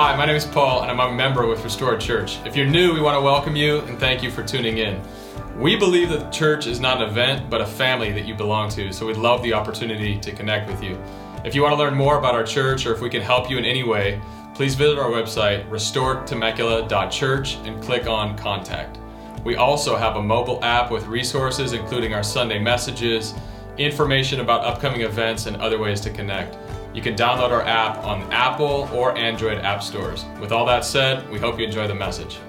Hi, my name is Paul, and I'm a member with Restored Church. If you're new, we want to welcome you and thank you for tuning in. We believe that the church is not an event, but a family that you belong to, so we'd love the opportunity to connect with you. If you want to learn more about our church or if we can help you in any way, please visit our website, restoredtemecula.church, and click on Contact. We also have a mobile app with resources, including our Sunday messages, information about upcoming events, and other ways to connect. You can download our app on Apple or Android app stores. With all that said, we hope you enjoy the message.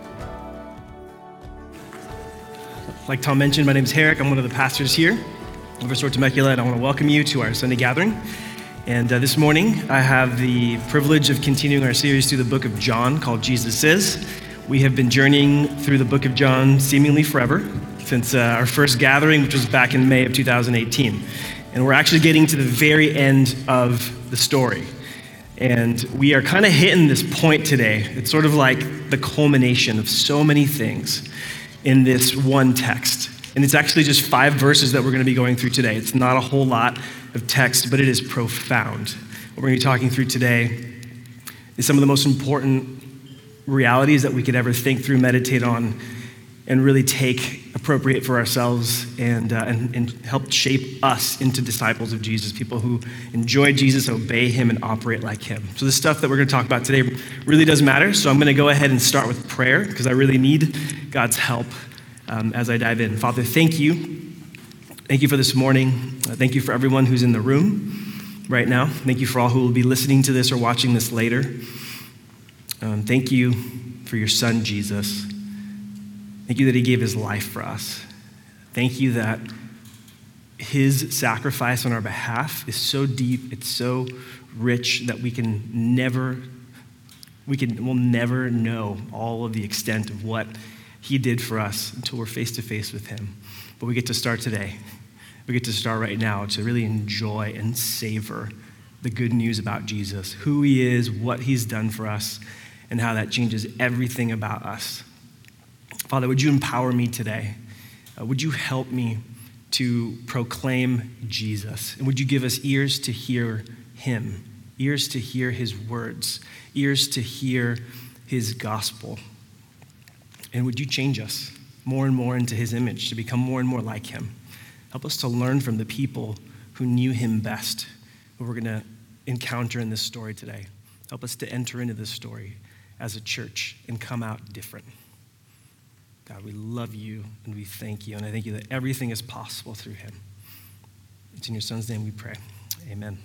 Like Tom mentioned, my name is Herrick. I'm one of the pastors here of Restored Temecula, and I want to welcome you to our Sunday gathering. And uh, this morning, I have the privilege of continuing our series through the book of John called Jesus Is. We have been journeying through the book of John seemingly forever since uh, our first gathering, which was back in May of 2018. And we're actually getting to the very end of the story. And we are kind of hitting this point today. It's sort of like the culmination of so many things in this one text. And it's actually just five verses that we're going to be going through today. It's not a whole lot of text, but it is profound. What we're going to be talking through today is some of the most important realities that we could ever think through, meditate on, and really take appropriate for ourselves and, uh, and, and help shape us into disciples of Jesus, people who enjoy Jesus, obey him, and operate like him. So, the stuff that we're going to talk about today really does matter. So, I'm going to go ahead and start with prayer because I really need God's help um, as I dive in. Father, thank you. Thank you for this morning. Uh, thank you for everyone who's in the room right now. Thank you for all who will be listening to this or watching this later. Um, thank you for your son, Jesus. Thank you that he gave his life for us. Thank you that his sacrifice on our behalf is so deep, it's so rich that we can never, we can, we'll never know all of the extent of what he did for us until we're face to face with him. But we get to start today. We get to start right now to really enjoy and savor the good news about Jesus, who he is, what he's done for us, and how that changes everything about us. Father, would you empower me today? Uh, would you help me to proclaim Jesus? And would you give us ears to hear him, ears to hear his words, ears to hear his gospel? And would you change us more and more into his image to become more and more like him? Help us to learn from the people who knew him best, who we're going to encounter in this story today. Help us to enter into this story as a church and come out different. God, we love you and we thank you. And I thank you that everything is possible through him. It's in your son's name we pray. Amen.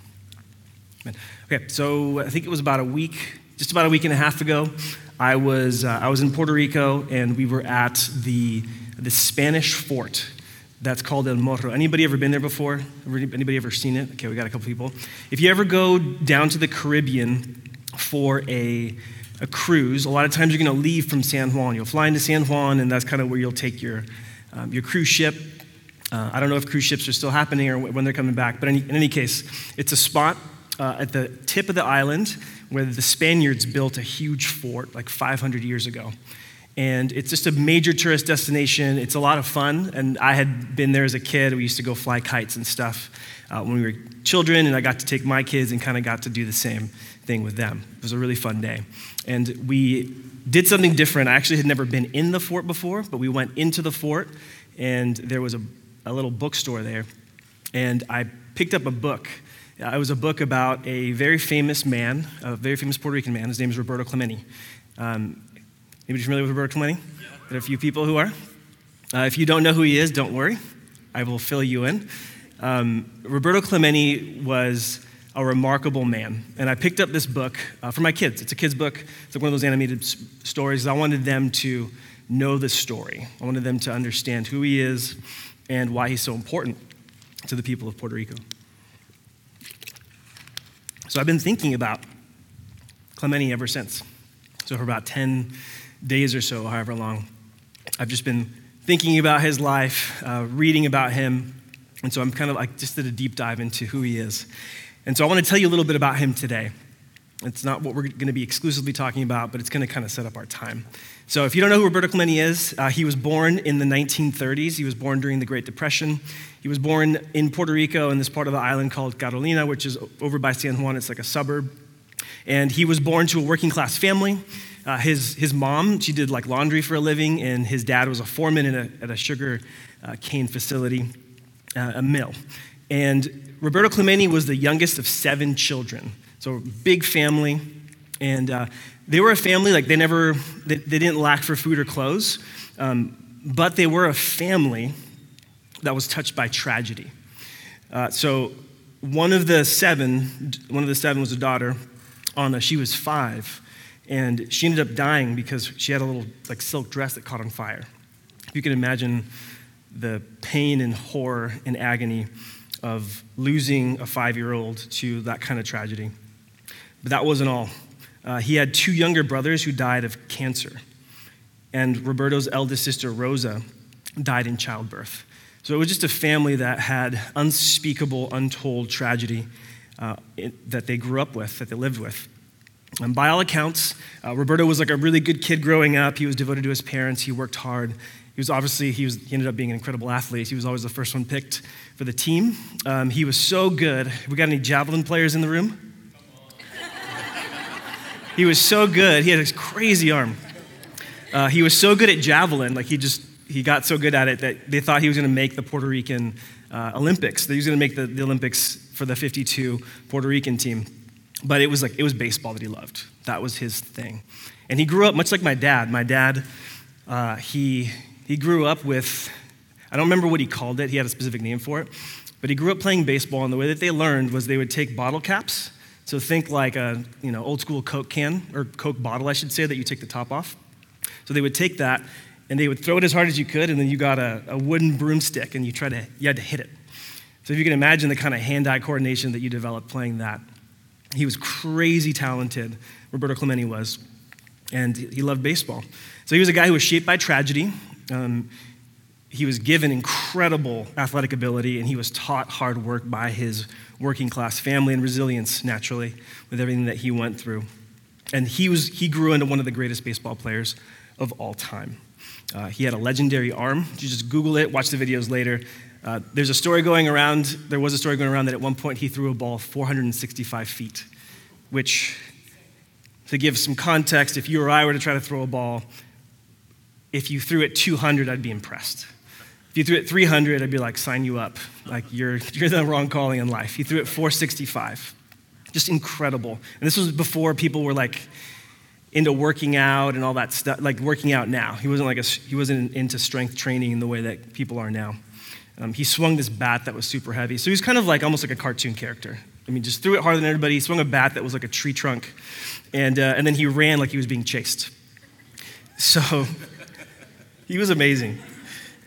Amen. Okay, so I think it was about a week, just about a week and a half ago, I was, uh, I was in Puerto Rico and we were at the, the Spanish fort that's called El Morro. Anybody ever been there before? Anybody ever seen it? Okay, we got a couple people. If you ever go down to the Caribbean for a a cruise, a lot of times you're going to leave from San Juan. You'll fly into San Juan, and that's kind of where you'll take your, um, your cruise ship. Uh, I don't know if cruise ships are still happening or when they're coming back, but in, in any case, it's a spot uh, at the tip of the island where the Spaniards built a huge fort like 500 years ago. And it's just a major tourist destination. It's a lot of fun. And I had been there as a kid. We used to go fly kites and stuff uh, when we were children, and I got to take my kids and kind of got to do the same thing with them. It was a really fun day. And we did something different. I actually had never been in the fort before, but we went into the fort, and there was a, a little bookstore there. And I picked up a book. It was a book about a very famous man, a very famous Puerto Rican man. His name is Roberto Clemente. Um, anybody familiar with Roberto Clemente? There are a few people who are. Uh, if you don't know who he is, don't worry. I will fill you in. Um, Roberto Clemente was a remarkable man. And I picked up this book uh, for my kids. It's a kid's book, it's like one of those animated s- stories. I wanted them to know the story, I wanted them to understand who he is and why he's so important to the people of Puerto Rico. So I've been thinking about Clemente ever since. So for about 10 days or so, however long, I've just been thinking about his life, uh, reading about him. And so I'm kind of like just did a deep dive into who he is. And so I want to tell you a little bit about him today. It's not what we're going to be exclusively talking about, but it's going to kind of set up our time. So, if you don't know who Roberto Clemente is, uh, he was born in the 1930s. He was born during the Great Depression. He was born in Puerto Rico in this part of the island called Carolina, which is over by San Juan. It's like a suburb. And he was born to a working class family. Uh, his, his mom, she did like laundry for a living, and his dad was a foreman a, at a sugar uh, cane facility, uh, a mill. And Roberto Clemente was the youngest of seven children. So, big family. And uh, they were a family, like, they never, they, they didn't lack for food or clothes, um, but they were a family that was touched by tragedy. Uh, so, one of the seven, one of the seven was a daughter, Anna. She was five, and she ended up dying because she had a little like silk dress that caught on fire. If you can imagine the pain and horror and agony of losing a five-year-old to that kind of tragedy. But that wasn't all. Uh, he had two younger brothers who died of cancer, and Roberto's eldest sister Rosa died in childbirth. So it was just a family that had unspeakable, untold tragedy uh, it, that they grew up with, that they lived with. And by all accounts, uh, Roberto was like a really good kid growing up. He was devoted to his parents. He worked hard. He was obviously, he, was, he ended up being an incredible athlete. He was always the first one picked for the team. Um, he was so good. We got any javelin players in the room? he was so good. He had this crazy arm. Uh, he was so good at javelin, like he just he got so good at it that they thought he was going to make the Puerto Rican uh, Olympics. He was going to make the, the Olympics for the 52 Puerto Rican team. But it was like, it was baseball that he loved. That was his thing. And he grew up much like my dad. My dad, uh, he, he grew up with, I don't remember what he called it, he had a specific name for it, but he grew up playing baseball, and the way that they learned was they would take bottle caps. So think like a you know, old school Coke can, or Coke bottle, I should say, that you take the top off. So they would take that and they would throw it as hard as you could, and then you got a, a wooden broomstick and you try to you had to hit it. So if you can imagine the kind of hand-eye coordination that you developed playing that, he was crazy talented. Roberto Clemente was, and he loved baseball. So he was a guy who was shaped by tragedy. Um, he was given incredible athletic ability, and he was taught hard work by his working class family and resilience naturally with everything that he went through. And he, was, he grew into one of the greatest baseball players of all time. Uh, he had a legendary arm. You just Google it, watch the videos later. Uh, there's a story going around, there was a story going around that at one point he threw a ball 465 feet, which, to give some context, if you or I were to try to throw a ball, if you threw it 200, I'd be impressed. If you threw it 300, I'd be like, sign you up. Like, you're, you're the wrong calling in life. He threw it 465. Just incredible. And this was before people were like, into working out and all that stuff, like working out now. He wasn't like a, he wasn't into strength training in the way that people are now. Um, he swung this bat that was super heavy. So he was kind of like almost like a cartoon character. I mean, just threw it harder than everybody. He swung a bat that was like a tree trunk, and uh, and then he ran like he was being chased. So he was amazing,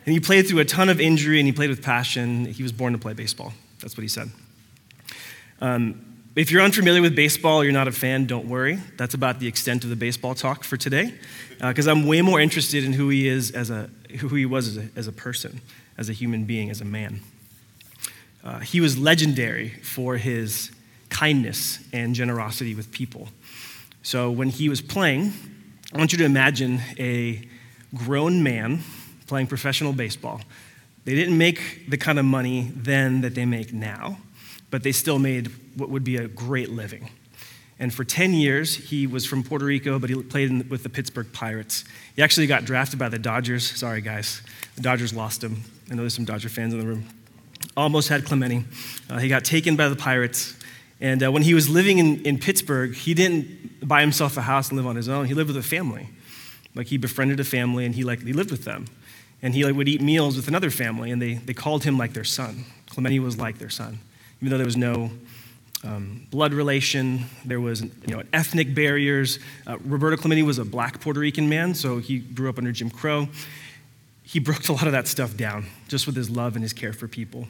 and he played through a ton of injury, and he played with passion. He was born to play baseball. That's what he said. Um, if you're unfamiliar with baseball or you're not a fan, don't worry. That's about the extent of the baseball talk for today, because uh, I'm way more interested in who he is as a who he was as a, as a person, as a human being, as a man. Uh, he was legendary for his kindness and generosity with people. So when he was playing, I want you to imagine a grown man playing professional baseball. They didn't make the kind of money then that they make now but they still made what would be a great living. And for 10 years, he was from Puerto Rico, but he played in, with the Pittsburgh Pirates. He actually got drafted by the Dodgers. Sorry, guys. The Dodgers lost him. I know there's some Dodger fans in the room. Almost had Clemente. Uh, he got taken by the Pirates. And uh, when he was living in, in Pittsburgh, he didn't buy himself a house and live on his own. He lived with a family. Like he befriended a family and he, like, he lived with them. And he like, would eat meals with another family, and they, they called him like their son. Clemente was like their son even though there was no um, blood relation, there was you know, ethnic barriers. Uh, Roberto Clemente was a black Puerto Rican man, so he grew up under Jim Crow. He broke a lot of that stuff down just with his love and his care for people.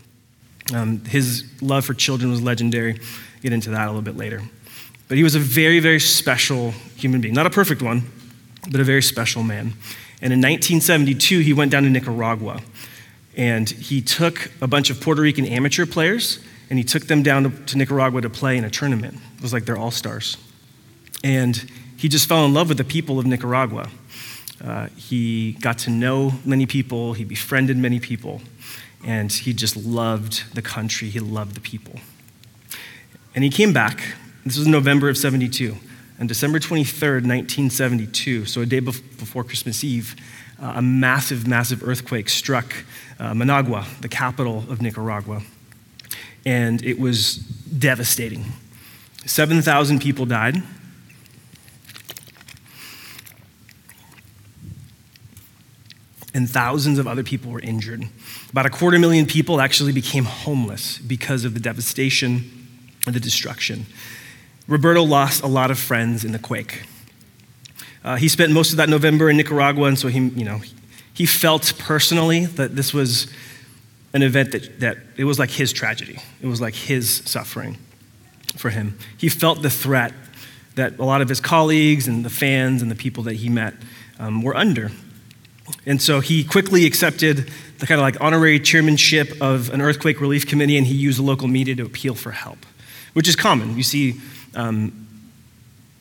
Um, his love for children was legendary. get into that a little bit later. But he was a very, very special human being. Not a perfect one, but a very special man. And in 1972, he went down to Nicaragua and he took a bunch of Puerto Rican amateur players and he took them down to, to Nicaragua to play in a tournament. It was like they're all stars. And he just fell in love with the people of Nicaragua. Uh, he got to know many people, he befriended many people, and he just loved the country, he loved the people. And he came back This was November of 72. On December 23rd, 1972, so a day before Christmas Eve, uh, a massive, massive earthquake struck uh, Managua, the capital of Nicaragua. And it was devastating. 7,000 people died. And thousands of other people were injured. About a quarter million people actually became homeless because of the devastation and the destruction. Roberto lost a lot of friends in the quake. Uh, he spent most of that November in Nicaragua, and so he, you know, he felt personally that this was an event that, that it was like his tragedy. It was like his suffering for him. He felt the threat that a lot of his colleagues and the fans and the people that he met um, were under. And so he quickly accepted the kind of like honorary chairmanship of an earthquake relief committee, and he used the local media to appeal for help, which is common. You see um,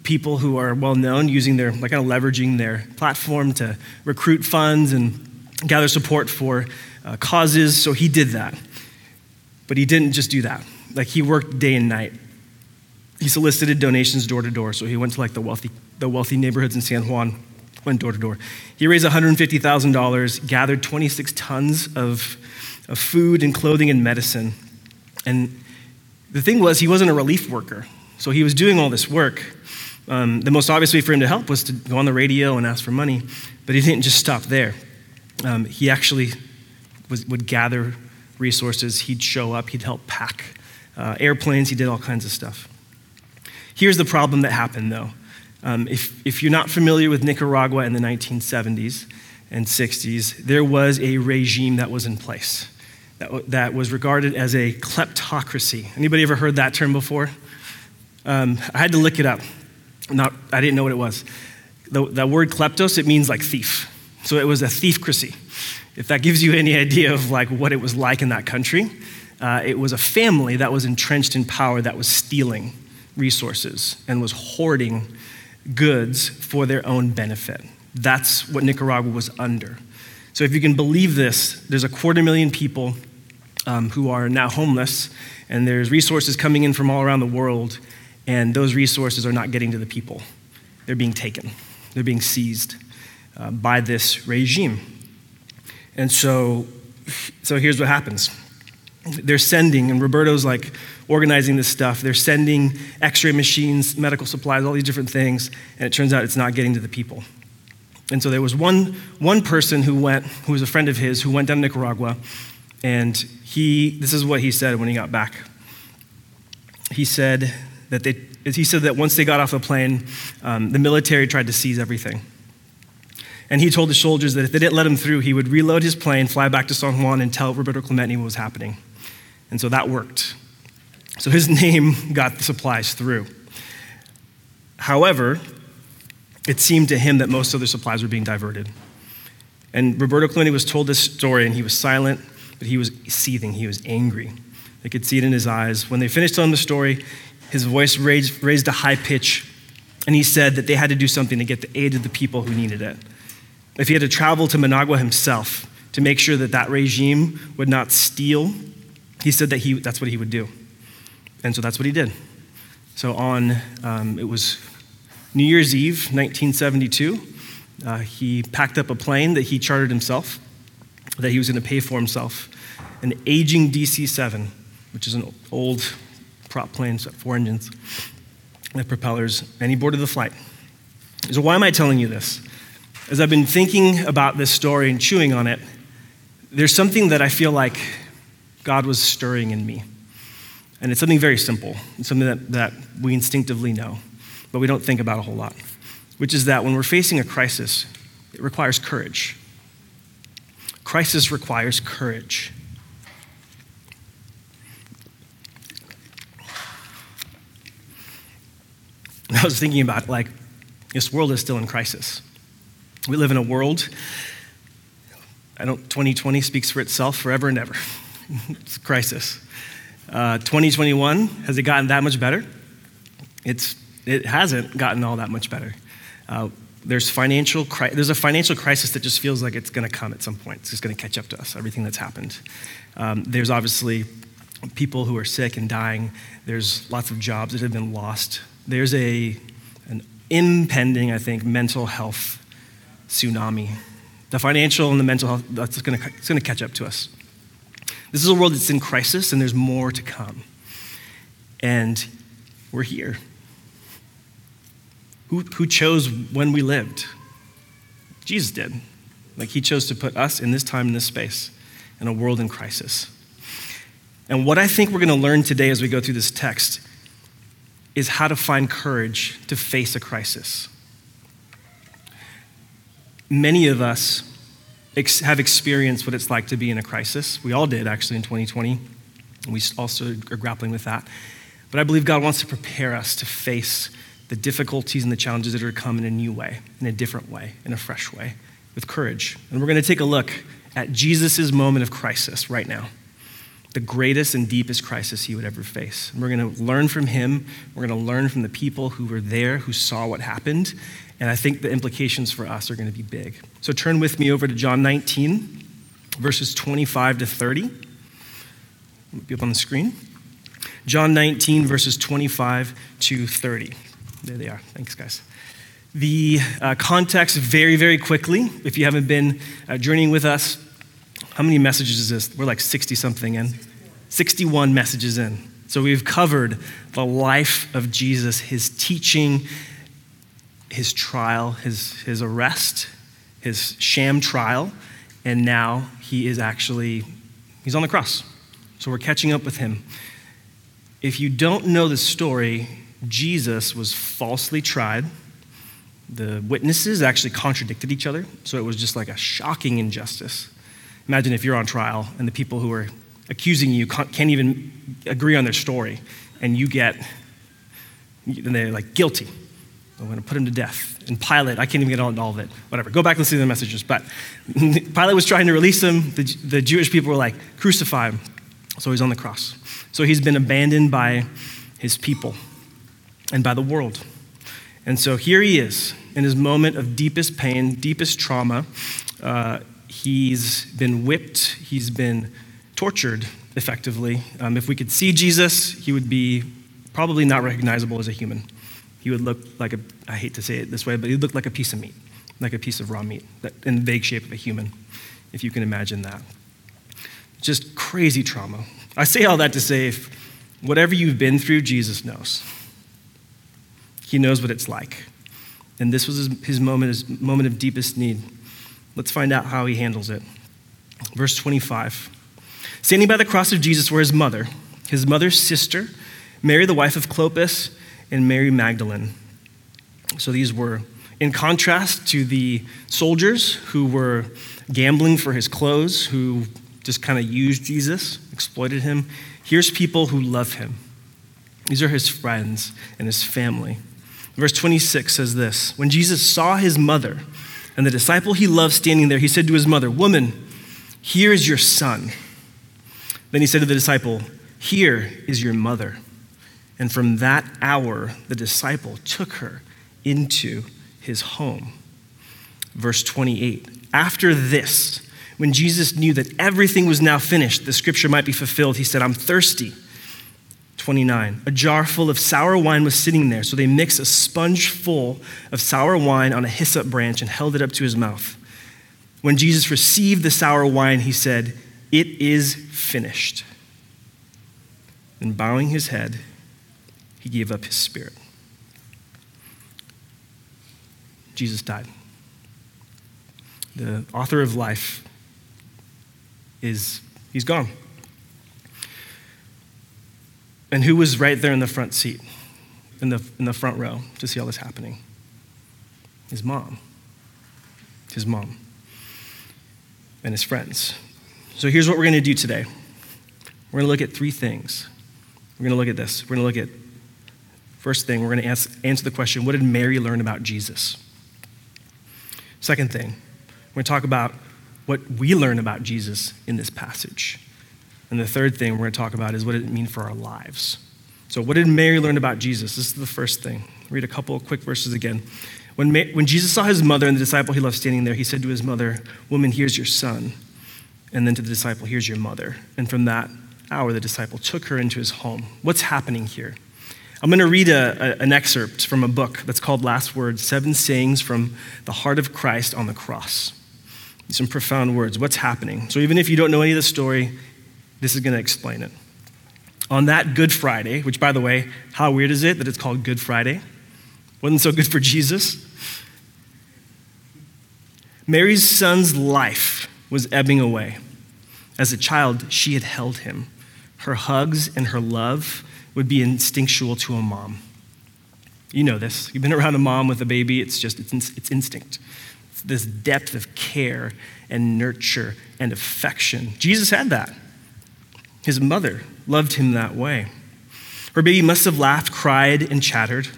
people who are well known using their, like kind of leveraging their platform to recruit funds and gather support for uh, causes. So he did that. But he didn't just do that. Like he worked day and night. He solicited donations door to door. So he went to like the wealthy, the wealthy neighborhoods in San Juan, went door to door. He raised $150,000, gathered 26 tons of, of food and clothing and medicine. And the thing was, he wasn't a relief worker. So he was doing all this work. Um, the most obvious way for him to help was to go on the radio and ask for money, but he didn't just stop there. Um, he actually was, would gather resources, he'd show up, he'd help pack uh, airplanes, he did all kinds of stuff. Here's the problem that happened, though. Um, if, if you're not familiar with Nicaragua in the 1970s and 60s, there was a regime that was in place that, that was regarded as a kleptocracy. Anybody ever heard that term before? Um, I had to look it up. Not, I didn't know what it was. The, the word kleptos, it means like thief. So it was a thiefcracy. If that gives you any idea of like what it was like in that country, uh, it was a family that was entrenched in power that was stealing resources and was hoarding goods for their own benefit. That's what Nicaragua was under. So if you can believe this, there's a quarter million people um, who are now homeless, and there's resources coming in from all around the world and those resources are not getting to the people. They're being taken, they're being seized uh, by this regime. And so, so here's what happens they're sending, and Roberto's like organizing this stuff. They're sending x ray machines, medical supplies, all these different things, and it turns out it's not getting to the people. And so there was one, one person who went, who was a friend of his, who went down to Nicaragua, and he, this is what he said when he got back. He said, that they, he said that once they got off the plane, um, the military tried to seize everything. And he told the soldiers that if they didn't let him through, he would reload his plane, fly back to San Juan, and tell Roberto Clemente what was happening. And so that worked. So his name got the supplies through. However, it seemed to him that most of the supplies were being diverted. And Roberto Clemente was told this story, and he was silent, but he was seething. He was angry. They could see it in his eyes. When they finished telling the story, his voice raised, raised a high pitch, and he said that they had to do something to get the aid of the people who needed it. If he had to travel to Managua himself to make sure that that regime would not steal, he said that he, that's what he would do. And so that's what he did. So on, um, it was New Year's Eve, 1972, uh, he packed up a plane that he chartered himself, that he was going to pay for himself, an aging DC 7, which is an old prop planes, four engines, with propellers, and he boarded the flight. So, why am I telling you this? As I've been thinking about this story and chewing on it, there's something that I feel like God was stirring in me. And it's something very simple. It's something that, that we instinctively know, but we don't think about a whole lot, which is that when we're facing a crisis, it requires courage. Crisis requires courage. I was thinking about like, this world is still in crisis. We live in a world, I don't, 2020 speaks for itself forever and ever. it's a crisis. Uh, 2021, has it gotten that much better? It's, it hasn't gotten all that much better. Uh, there's, financial cri- there's a financial crisis that just feels like it's going to come at some point. It's just going to catch up to us, everything that's happened. Um, there's obviously people who are sick and dying. There's lots of jobs that have been lost. There's a, an impending, I think, mental health tsunami. The financial and the mental health, that's going to, it's going to catch up to us. This is a world that's in crisis, and there's more to come. And we're here. Who, who chose when we lived? Jesus did. Like, he chose to put us in this time, in this space, in a world in crisis. And what I think we're going to learn today as we go through this text is how to find courage to face a crisis. Many of us ex- have experienced what it's like to be in a crisis. We all did, actually, in 2020. And We also are grappling with that. But I believe God wants to prepare us to face the difficulties and the challenges that are to come in a new way, in a different way, in a fresh way, with courage. And we're going to take a look at Jesus' moment of crisis right now the greatest and deepest crisis he would ever face. And we're going to learn from him. We're going to learn from the people who were there, who saw what happened. And I think the implications for us are going to be big. So turn with me over to John 19, verses 25 to 30. It'll be up on the screen. John 19, verses 25 to 30. There they are. Thanks, guys. The uh, context, very, very quickly, if you haven't been uh, journeying with us, how many messages is this? We're like 60 something in. 61 messages in. So we've covered the life of Jesus, his teaching, his trial, his, his arrest, his sham trial, and now he is actually he's on the cross. So we're catching up with him. If you don't know the story, Jesus was falsely tried. The witnesses actually contradicted each other, so it was just like a shocking injustice. Imagine if you're on trial and the people who are accusing you can't even agree on their story, and you get, and they're like, guilty. I'm going to put him to death. And Pilate, I can't even get all of it. Whatever. Go back and listen to the messages. But Pilate was trying to release him. The, the Jewish people were like, crucify him. So he's on the cross. So he's been abandoned by his people and by the world. And so here he is in his moment of deepest pain, deepest trauma. Uh, He's been whipped, he's been tortured effectively. Um, if we could see Jesus, he would be probably not recognizable as a human. He would look like a, I hate to say it this way, but he'd look like a piece of meat, like a piece of raw meat, that, in the vague shape of a human, if you can imagine that. Just crazy trauma. I say all that to say, if whatever you've been through, Jesus knows. He knows what it's like. And this was his, his moment, his moment of deepest need. Let's find out how he handles it. Verse 25. Standing by the cross of Jesus were his mother, his mother's sister, Mary, the wife of Clopas, and Mary Magdalene. So these were in contrast to the soldiers who were gambling for his clothes, who just kind of used Jesus, exploited him. Here's people who love him. These are his friends and his family. Verse 26 says this When Jesus saw his mother, and the disciple he loved standing there, he said to his mother, Woman, here is your son. Then he said to the disciple, Here is your mother. And from that hour, the disciple took her into his home. Verse 28 After this, when Jesus knew that everything was now finished, the scripture might be fulfilled, he said, I'm thirsty. 29. A jar full of sour wine was sitting there, so they mixed a sponge full of sour wine on a hyssop branch and held it up to his mouth. When Jesus received the sour wine, he said, It is finished. And bowing his head, he gave up his spirit. Jesus died. The author of life is, he's gone. And who was right there in the front seat, in the, in the front row, to see all this happening? His mom. His mom. And his friends. So here's what we're going to do today we're going to look at three things. We're going to look at this. We're going to look at, first thing, we're going to ask, answer the question what did Mary learn about Jesus? Second thing, we're going to talk about what we learn about Jesus in this passage. And the third thing we're going to talk about is what it mean for our lives. So, what did Mary learn about Jesus? This is the first thing. Read a couple quick verses again. When, when Jesus saw his mother and the disciple he loved standing there, he said to his mother, Woman, here's your son. And then to the disciple, Here's your mother. And from that hour, the disciple took her into his home. What's happening here? I'm going to read a, a, an excerpt from a book that's called Last Words Seven Sayings from the Heart of Christ on the Cross. Some profound words. What's happening? So, even if you don't know any of the story, this is going to explain it. On that Good Friday, which, by the way, how weird is it that it's called Good Friday? Wasn't so good for Jesus. Mary's son's life was ebbing away. As a child, she had held him. Her hugs and her love would be instinctual to a mom. You know this. You've been around a mom with a baby, it's just, it's, it's instinct. It's this depth of care and nurture and affection. Jesus had that. His mother loved him that way. Her baby must have laughed, cried, and chattered.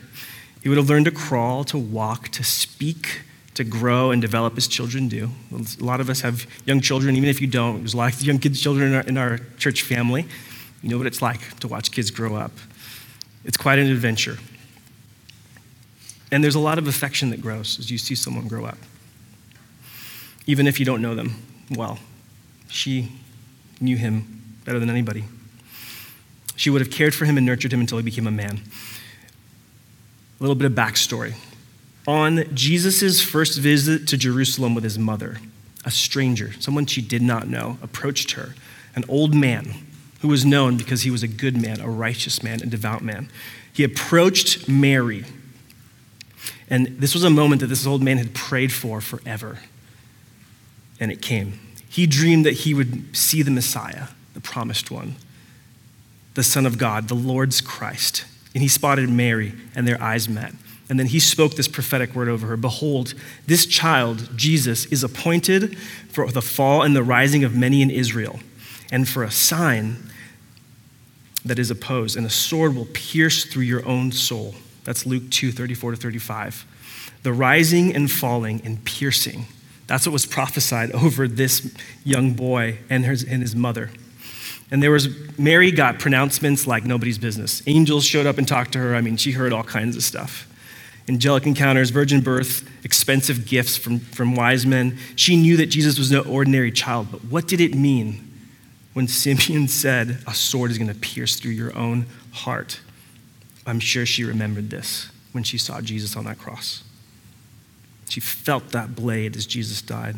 He would have learned to crawl, to walk, to speak, to grow and develop as children do. A lot of us have young children, even if you don't. There's a lot of young kids, children in our, in our church family. You know what it's like to watch kids grow up. It's quite an adventure. And there's a lot of affection that grows as you see someone grow up, even if you don't know them well. She knew him better than anybody. She would have cared for him and nurtured him until he became a man. A little bit of backstory. On Jesus' first visit to Jerusalem with his mother, a stranger, someone she did not know, approached her, an old man who was known because he was a good man, a righteous man, a devout man. He approached Mary. And this was a moment that this old man had prayed for forever. And it came. He dreamed that he would see the Messiah, the promised one, the Son of God, the Lord's Christ. And he spotted Mary, and their eyes met. And then he spoke this prophetic word over her Behold, this child, Jesus, is appointed for the fall and the rising of many in Israel, and for a sign that is opposed, and a sword will pierce through your own soul. That's Luke 2 34 to 35. The rising and falling and piercing. That's what was prophesied over this young boy and his, and his mother. And there was, Mary got pronouncements like nobody's business. Angels showed up and talked to her. I mean, she heard all kinds of stuff. Angelic encounters, virgin birth, expensive gifts from, from wise men. She knew that Jesus was no ordinary child, but what did it mean when Simeon said, A sword is going to pierce through your own heart, I'm sure she remembered this when she saw Jesus on that cross. She felt that blade as Jesus died.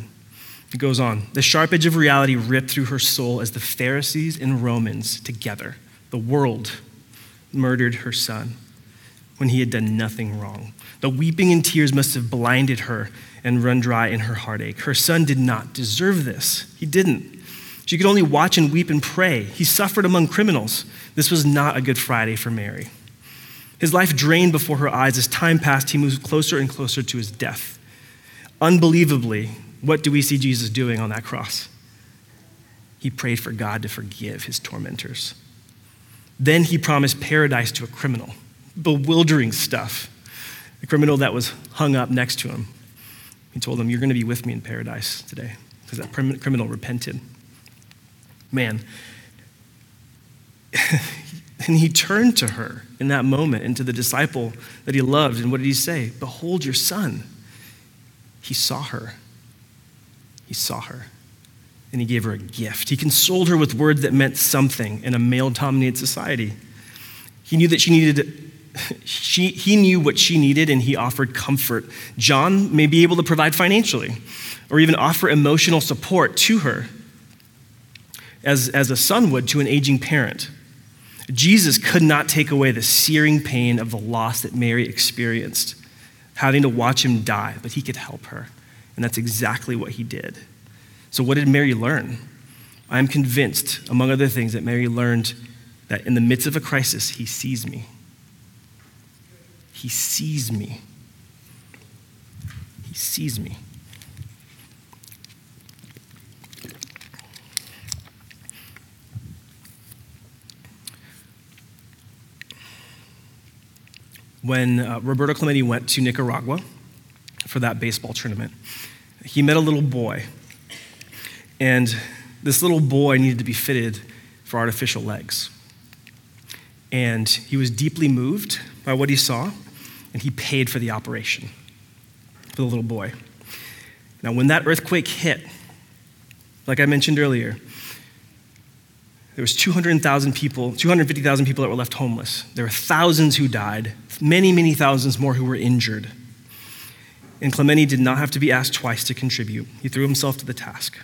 It goes on. The sharp edge of reality ripped through her soul as the Pharisees and Romans together, the world, murdered her son when he had done nothing wrong. The weeping and tears must have blinded her and run dry in her heartache. Her son did not deserve this. He didn't. She could only watch and weep and pray. He suffered among criminals. This was not a good Friday for Mary. His life drained before her eyes. As time passed, he moved closer and closer to his death. Unbelievably, what do we see Jesus doing on that cross? He prayed for God to forgive his tormentors. Then he promised paradise to a criminal. Bewildering stuff. The criminal that was hung up next to him. He told him, You're going to be with me in paradise today because that criminal repented man. and he turned to her in that moment and to the disciple that he loved. And what did he say? Behold your son. He saw her. He saw her. And he gave her a gift. He consoled her with words that meant something in a male dominated society. He knew that she needed she, he knew what she needed and he offered comfort. John may be able to provide financially or even offer emotional support to her as, as a son would to an aging parent. Jesus could not take away the searing pain of the loss that Mary experienced, having to watch him die, but he could help her. And that's exactly what he did. So, what did Mary learn? I'm convinced, among other things, that Mary learned that in the midst of a crisis, he sees me. He sees me. He sees me. When uh, Roberto Clemente went to Nicaragua for that baseball tournament. He met a little boy, and this little boy needed to be fitted for artificial legs. And he was deeply moved by what he saw, and he paid for the operation for the little boy. Now, when that earthquake hit, like I mentioned earlier, There was 200,000 people, 250,000 people that were left homeless. There were thousands who died, many, many thousands more who were injured. And Clemente did not have to be asked twice to contribute. He threw himself to the task.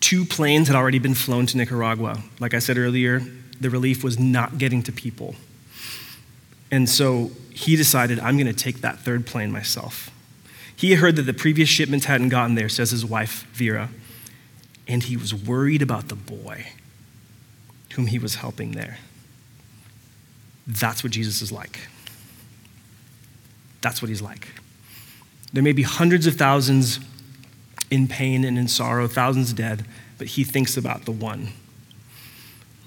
Two planes had already been flown to Nicaragua. Like I said earlier, the relief was not getting to people. And so he decided, I'm going to take that third plane myself. He heard that the previous shipments hadn't gotten there, says his wife, Vera, and he was worried about the boy whom he was helping there. That's what Jesus is like. That's what he's like. There may be hundreds of thousands in pain and in sorrow, thousands dead, but he thinks about the one.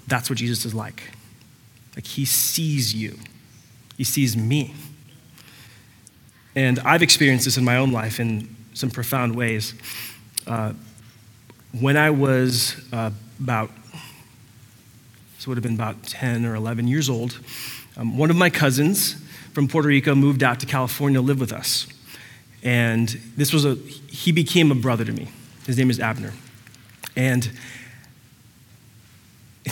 That's what Jesus is like. Like he sees you, he sees me. And I've experienced this in my own life in some profound ways. Uh, when I was uh, about, so it would have been about 10 or 11 years old, um, one of my cousins from Puerto Rico moved out to California to live with us. And this was a, he became a brother to me. His name is Abner. And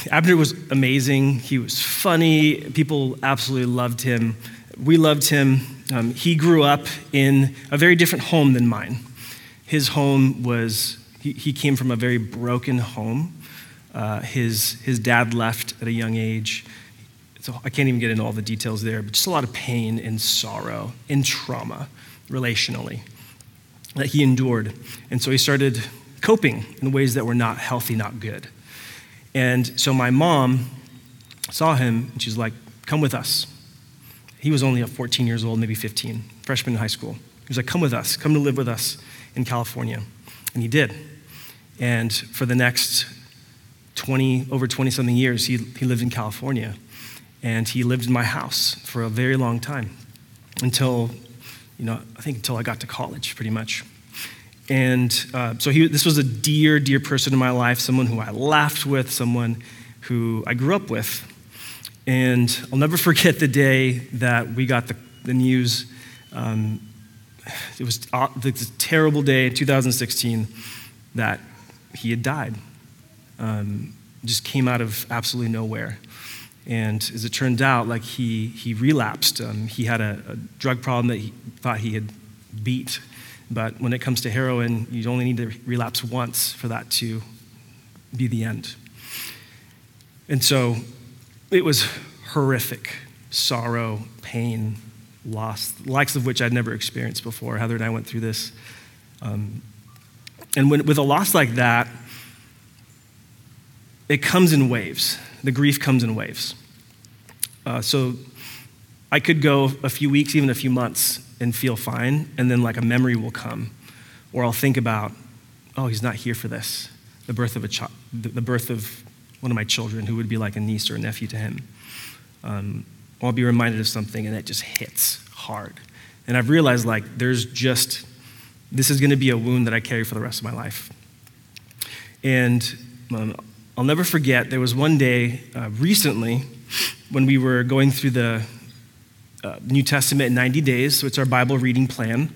Abner was amazing. He was funny. People absolutely loved him. We loved him. Um, he grew up in a very different home than mine. His home was, he, he came from a very broken home. Uh, his, his dad left at a young age. So I can't even get into all the details there, but just a lot of pain and sorrow and trauma relationally that he endured. And so he started coping in ways that were not healthy, not good. And so my mom saw him and she's like, Come with us. He was only 14 years old, maybe 15, freshman in high school. He was like, Come with us, come to live with us in California. And he did. And for the next 20, over 20 something years, he, he lived in California. And he lived in my house for a very long time until, you know, I think until I got to college, pretty much. And uh, so he, this was a dear, dear person in my life, someone who I laughed with, someone who I grew up with. And I'll never forget the day that we got the, the news. Um, it was a terrible day, 2016, that he had died. Um, just came out of absolutely nowhere. And as it turned out, like he, he relapsed. Um, he had a, a drug problem that he thought he had beat but when it comes to heroin, you only need to relapse once for that to be the end. And so it was horrific sorrow, pain, loss, likes of which I'd never experienced before. Heather and I went through this. Um, and when, with a loss like that, it comes in waves. The grief comes in waves. Uh, so I could go a few weeks, even a few months, and feel fine, and then like a memory will come, or I'll think about, oh, he's not here for this, the birth of a child, the birth of one of my children who would be like a niece or a nephew to him. Um, I'll be reminded of something, and it just hits hard. And I've realized like there's just this is going to be a wound that I carry for the rest of my life. And um, I'll never forget, there was one day uh, recently when we were going through the uh, New Testament in 90 days. So it's our Bible reading plan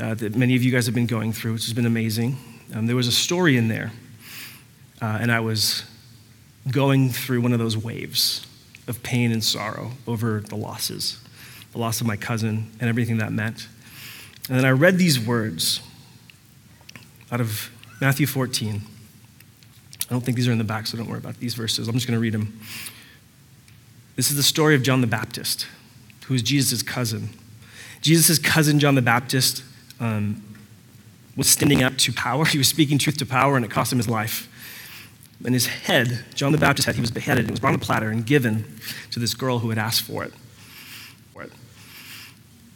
uh, that many of you guys have been going through, which has been amazing. Um, there was a story in there, uh, and I was going through one of those waves of pain and sorrow over the losses, the loss of my cousin and everything that meant. And then I read these words out of Matthew 14. I don't think these are in the back, so don't worry about these verses. I'm just going to read them. This is the story of John the Baptist who was Jesus' cousin. Jesus' cousin, John the Baptist, um, was standing up to power. He was speaking truth to power, and it cost him his life. And his head, John the Baptist's head, he was beheaded. It was brought on a platter and given to this girl who had asked for it.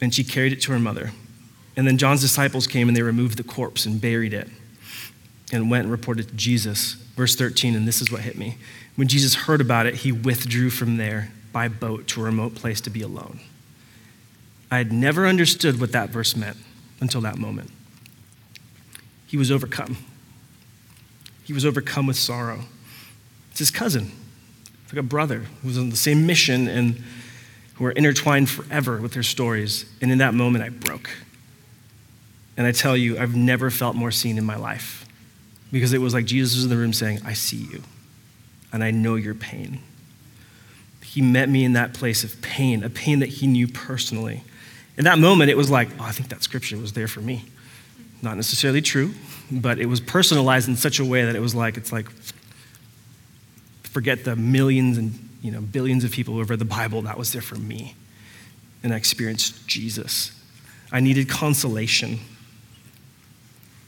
And she carried it to her mother. And then John's disciples came and they removed the corpse and buried it and went and reported to Jesus. Verse 13, and this is what hit me. When Jesus heard about it, he withdrew from there by boat to a remote place to be alone. I had never understood what that verse meant until that moment. He was overcome. He was overcome with sorrow. It's his cousin, it's like a brother who was on the same mission and who are intertwined forever with their stories. And in that moment, I broke. And I tell you, I've never felt more seen in my life because it was like Jesus was in the room saying, I see you. and I know your pain. He met me in that place of pain, a pain that he knew personally. In that moment, it was like, oh, I think that scripture was there for me. Not necessarily true, but it was personalized in such a way that it was like, it's like, forget the millions and you know, billions of people who have read the Bible, that was there for me. And I experienced Jesus. I needed consolation.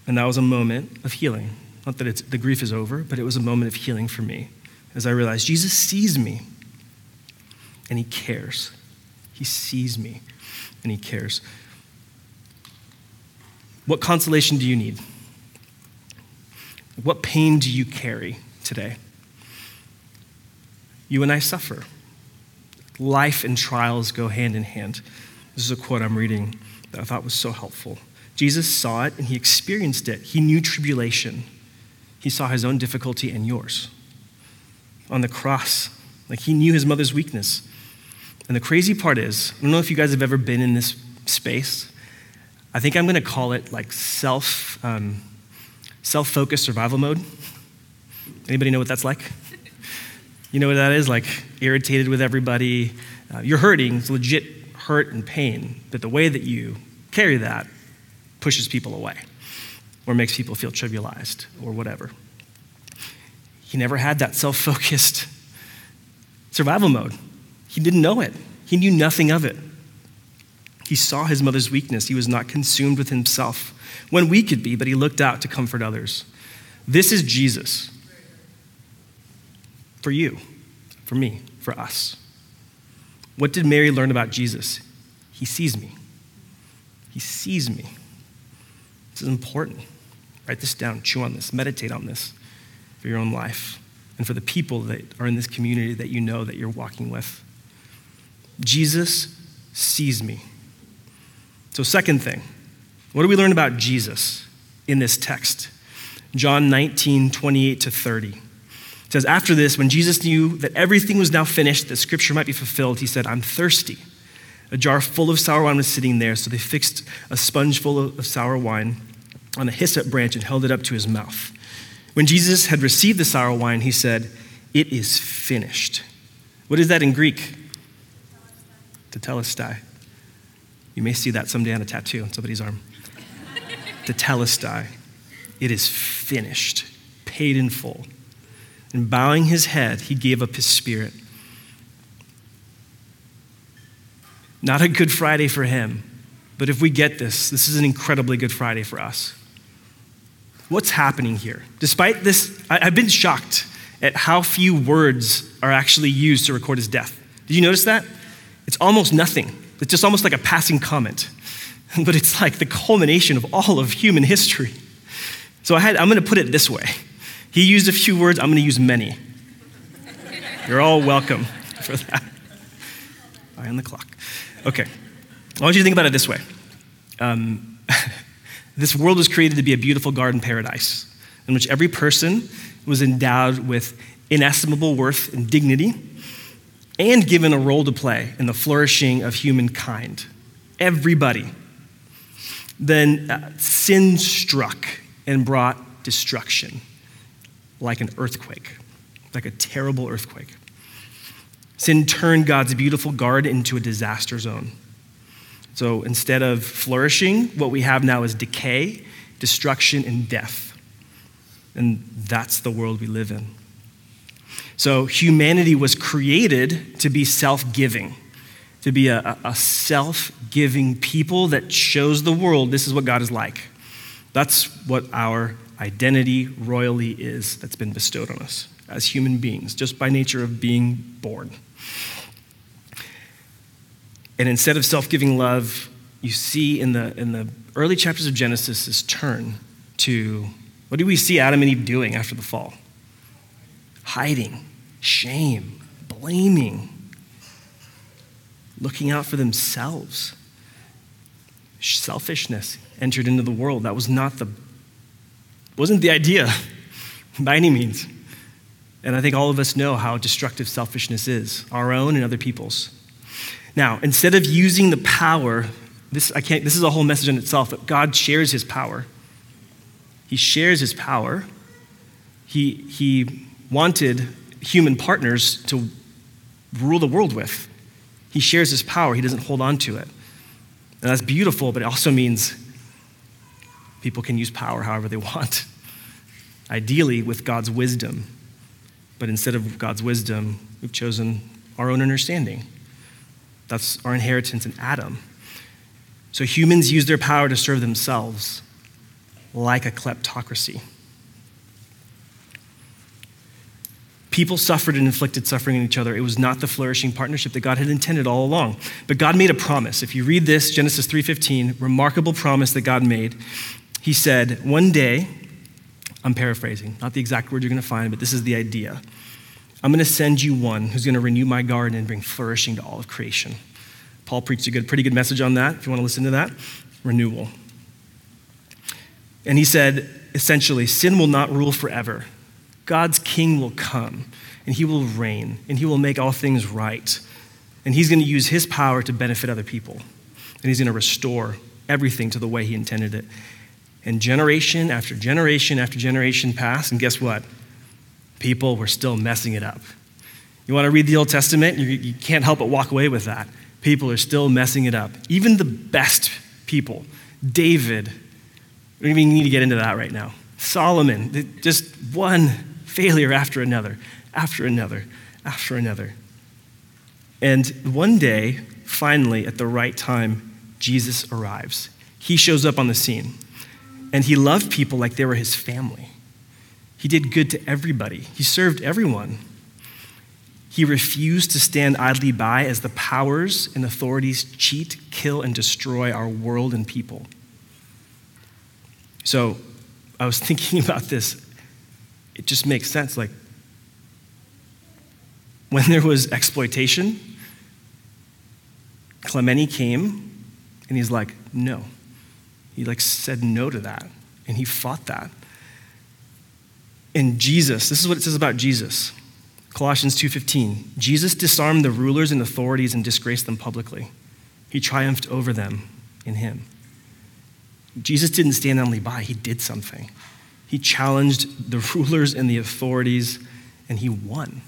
And that was a moment of healing. Not that the grief is over, but it was a moment of healing for me as I realized Jesus sees me and he cares. He sees me and he cares. What consolation do you need? What pain do you carry today? You and I suffer. Life and trials go hand in hand. This is a quote I'm reading that I thought was so helpful. Jesus saw it and he experienced it. He knew tribulation. He saw his own difficulty and yours. On the cross, like he knew his mother's weakness. And the crazy part is, I don't know if you guys have ever been in this space. I think I'm going to call it like self um, self focused survival mode. Anybody know what that's like? You know what that is? Like irritated with everybody. Uh, you're hurting. It's legit hurt and pain. But the way that you carry that pushes people away or makes people feel trivialized or whatever. He never had that self focused survival mode. He didn't know it, he knew nothing of it. He saw his mother's weakness. He was not consumed with himself when we could be, but he looked out to comfort others. This is Jesus for you, for me, for us. What did Mary learn about Jesus? He sees me. He sees me. This is important. Write this down, chew on this, meditate on this for your own life and for the people that are in this community that you know that you're walking with. Jesus sees me. So, second thing, what do we learn about Jesus in this text? John 19, 28 to 30. It says, After this, when Jesus knew that everything was now finished, that scripture might be fulfilled, he said, I'm thirsty. A jar full of sour wine was sitting there, so they fixed a sponge full of sour wine on a hyssop branch and held it up to his mouth. When Jesus had received the sour wine, he said, It is finished. What is that in Greek? Tetelestai. You may see that someday on a tattoo on somebody's arm. Tetelestai. It is finished, paid in full. And bowing his head, he gave up his spirit. Not a good Friday for him, but if we get this, this is an incredibly good Friday for us. What's happening here? Despite this, I, have been shocked at how few words are actually used to record his death. Did you notice that? It's almost nothing. It's just almost like a passing comment. But it's like the culmination of all of human history. So I had, I'm going to put it this way He used a few words, I'm going to use many. You're all welcome for that. Eye on the clock. Okay. I want you to think about it this way. Um, this world was created to be a beautiful garden paradise in which every person was endowed with inestimable worth and dignity and given a role to play in the flourishing of humankind. Everybody. Then uh, sin struck and brought destruction like an earthquake, like a terrible earthquake. Sin turned God's beautiful garden into a disaster zone. So instead of flourishing, what we have now is decay, destruction, and death. And that's the world we live in. So humanity was created to be self giving, to be a, a self giving people that shows the world this is what God is like. That's what our identity royally is that's been bestowed on us as human beings, just by nature of being born. And instead of self giving love, you see in the, in the early chapters of Genesis this turn to what do we see Adam and Eve doing after the fall? Hiding, shame, blaming, looking out for themselves. Selfishness entered into the world. That was not the wasn't the idea by any means. And I think all of us know how destructive selfishness is, our own and other people's. Now, instead of using the power, this, I can't, this is a whole message in itself, but God shares his power. He shares his power. He, he wanted human partners to rule the world with. He shares his power, he doesn't hold on to it. And that's beautiful, but it also means people can use power however they want. Ideally, with God's wisdom. But instead of God's wisdom, we've chosen our own understanding. That's our inheritance in Adam. So humans use their power to serve themselves, like a kleptocracy. People suffered and inflicted suffering on each other. It was not the flourishing partnership that God had intended all along. But God made a promise. If you read this, Genesis 3:15, remarkable promise that God made. He said, "One day, I'm paraphrasing, not the exact word you're going to find, but this is the idea. I'm going to send you one who's going to renew my garden and bring flourishing to all of creation." Paul preached a good, pretty good message on that, if you want to listen to that. Renewal. And he said, essentially, sin will not rule forever. God's king will come, and he will reign, and he will make all things right. And he's going to use his power to benefit other people. And he's going to restore everything to the way he intended it. And generation after generation after generation passed, and guess what? People were still messing it up. You want to read the Old Testament? You, you can't help but walk away with that. People are still messing it up. Even the best people, David, we don't even need to get into that right now. Solomon, just one failure after another, after another, after another. And one day, finally, at the right time, Jesus arrives. He shows up on the scene. And he loved people like they were his family. He did good to everybody, he served everyone. He refused to stand idly by as the powers and authorities cheat, kill, and destroy our world and people. So I was thinking about this it just makes sense. Like, when there was exploitation, Clemente came and he's like, no. He like said no to that and he fought that. And Jesus, this is what it says about Jesus. Colossians 2:15. Jesus disarmed the rulers and authorities and disgraced them publicly. He triumphed over them in him. Jesus didn't stand only by, he did something. He challenged the rulers and the authorities, and he won.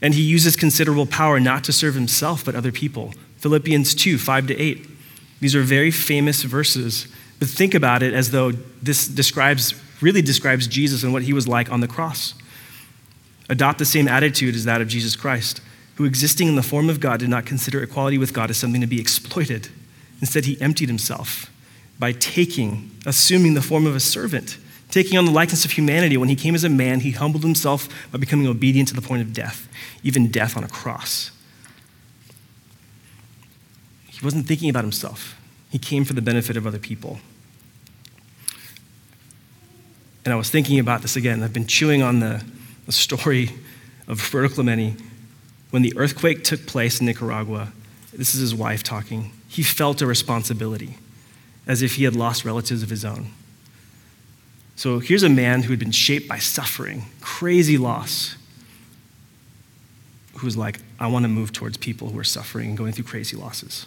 And he uses considerable power not to serve himself, but other people. Philippians 2 5 to 8. These are very famous verses, but think about it as though this describes, really describes Jesus and what he was like on the cross. Adopt the same attitude as that of Jesus Christ, who, existing in the form of God, did not consider equality with God as something to be exploited. Instead, he emptied himself by taking, assuming the form of a servant, taking on the likeness of humanity. When he came as a man, he humbled himself by becoming obedient to the point of death, even death on a cross. He wasn't thinking about himself, he came for the benefit of other people. And I was thinking about this again. I've been chewing on the, the story of Roberto Clemente. When the earthquake took place in Nicaragua, this is his wife talking, he felt a responsibility as if he had lost relatives of his own. So here's a man who had been shaped by suffering, crazy loss, who was like, I want to move towards people who are suffering and going through crazy losses.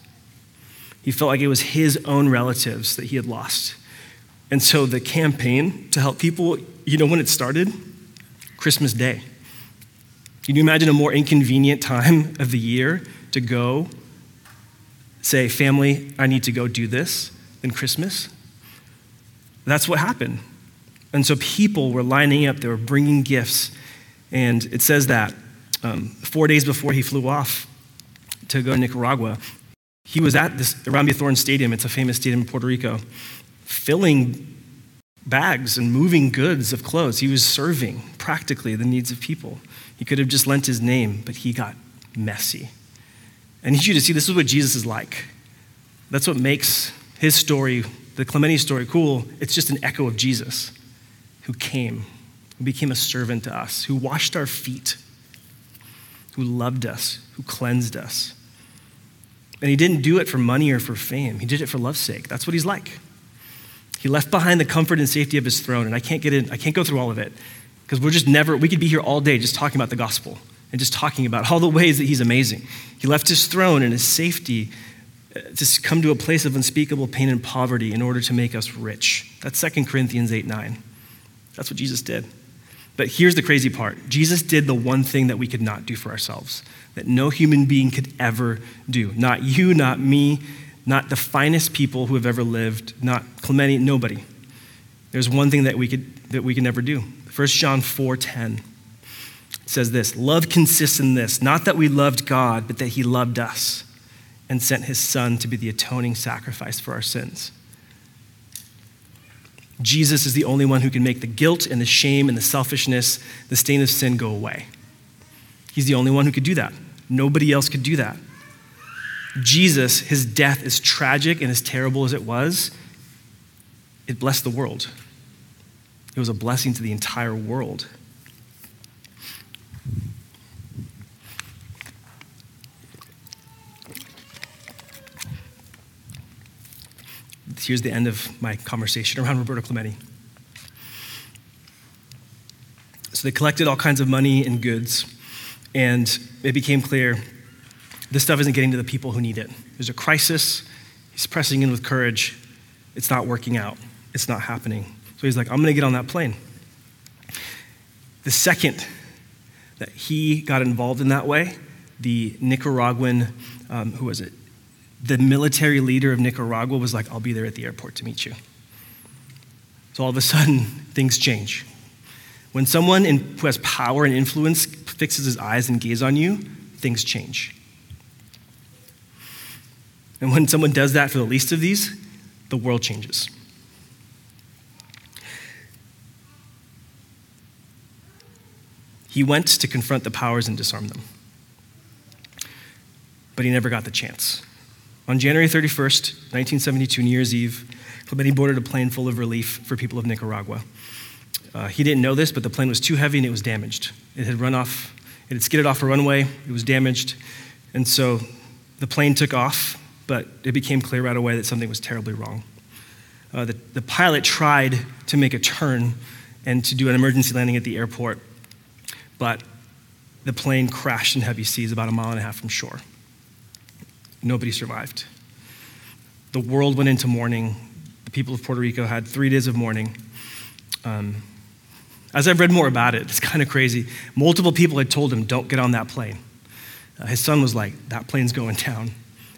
He felt like it was his own relatives that he had lost. And so the campaign to help people, you know when it started? Christmas Day. Can you imagine a more inconvenient time of the year to go say, Family, I need to go do this? than Christmas. That's what happened. And so people were lining up, they were bringing gifts. And it says that um, four days before he flew off to go to Nicaragua, he was at this Hiram Bithorn Stadium, it's a famous stadium in Puerto Rico, filling bags and moving goods of clothes. He was serving practically the needs of people. He could have just lent his name, but he got messy. I need you to see this is what Jesus is like. That's what makes his story, the Clemente story, cool. It's just an echo of Jesus who came, who became a servant to us, who washed our feet, who loved us, who cleansed us. And he didn't do it for money or for fame. He did it for love's sake. That's what he's like. He left behind the comfort and safety of his throne, and I can't get in, I can't go through all of it because we're just never, we could be here all day just talking about the gospel and just talking about all the ways that he's amazing. He left his throne and his safety uh, to come to a place of unspeakable pain and poverty in order to make us rich. That's 2 Corinthians 8 9. That's what Jesus did. But here's the crazy part Jesus did the one thing that we could not do for ourselves, that no human being could ever do. Not you, not me, not the finest people who have ever lived, not Clemente, nobody. There's one thing that we could, that we can never do. 1 John 4:10 says this Love consists in this, not that we loved God, but that He loved us and sent His Son to be the atoning sacrifice for our sins. Jesus is the only one who can make the guilt and the shame and the selfishness, the stain of sin go away. He's the only one who could do that. Nobody else could do that. Jesus, his death, as tragic and as terrible as it was, it blessed the world. It was a blessing to the entire world. Here's the end of my conversation around Roberto Clemente. So they collected all kinds of money and goods, and it became clear this stuff isn't getting to the people who need it. There's a crisis. He's pressing in with courage. It's not working out, it's not happening. So he's like, I'm going to get on that plane. The second that he got involved in that way, the Nicaraguan, um, who was it? The military leader of Nicaragua was like, I'll be there at the airport to meet you. So all of a sudden, things change. When someone in, who has power and influence fixes his eyes and gaze on you, things change. And when someone does that for the least of these, the world changes. He went to confront the powers and disarm them. But he never got the chance. On January 31st, 1972, New Year's Eve, Clemente boarded a plane full of relief for people of Nicaragua. Uh, he didn't know this, but the plane was too heavy and it was damaged. It had run off, it had skidded off a runway, it was damaged. And so the plane took off, but it became clear right away that something was terribly wrong. Uh, the, the pilot tried to make a turn and to do an emergency landing at the airport, but the plane crashed in heavy seas about a mile and a half from shore. Nobody survived. The world went into mourning. The people of Puerto Rico had three days of mourning. Um, as I've read more about it, it's kind of crazy. Multiple people had told him, don't get on that plane. Uh, his son was like, that plane's going down.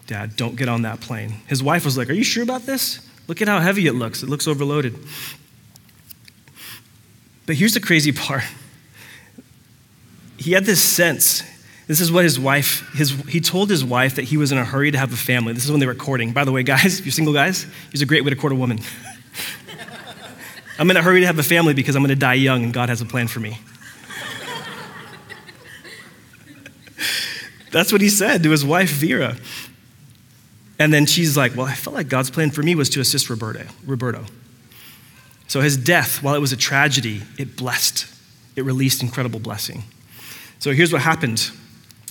Dad, don't get on that plane. His wife was like, Are you sure about this? Look at how heavy it looks. It looks overloaded. But here's the crazy part. He had this sense. This is what his wife, his, he told his wife that he was in a hurry to have a family. This is when they were courting. By the way, guys, if you're single guys, here's a great way to court a woman. I'm in a hurry to have a family because I'm going to die young and God has a plan for me. That's what he said to his wife, Vera. And then she's like, Well, I felt like God's plan for me was to assist Roberto. Roberto. So his death, while it was a tragedy, it blessed, it released incredible blessing. So here's what happened.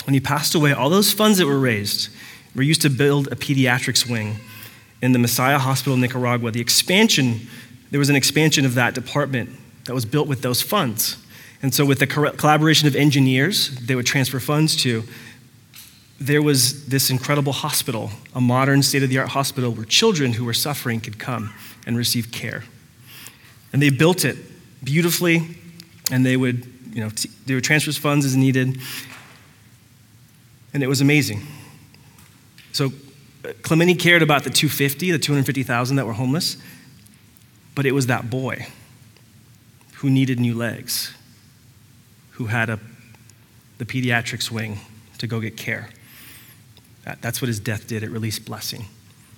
When he passed away, all those funds that were raised were used to build a pediatrics wing in the Messiah Hospital in Nicaragua. The expansion, there was an expansion of that department that was built with those funds. And so, with the collaboration of engineers, they would transfer funds to there was this incredible hospital, a modern state of the art hospital where children who were suffering could come and receive care. And they built it beautifully, and they would, you know, they would transfer funds as needed. And it was amazing. So uh, Clemente cared about the 250, the 250,000 that were homeless, but it was that boy who needed new legs, who had a, the pediatrics wing to go get care. That's what his death did. It released blessing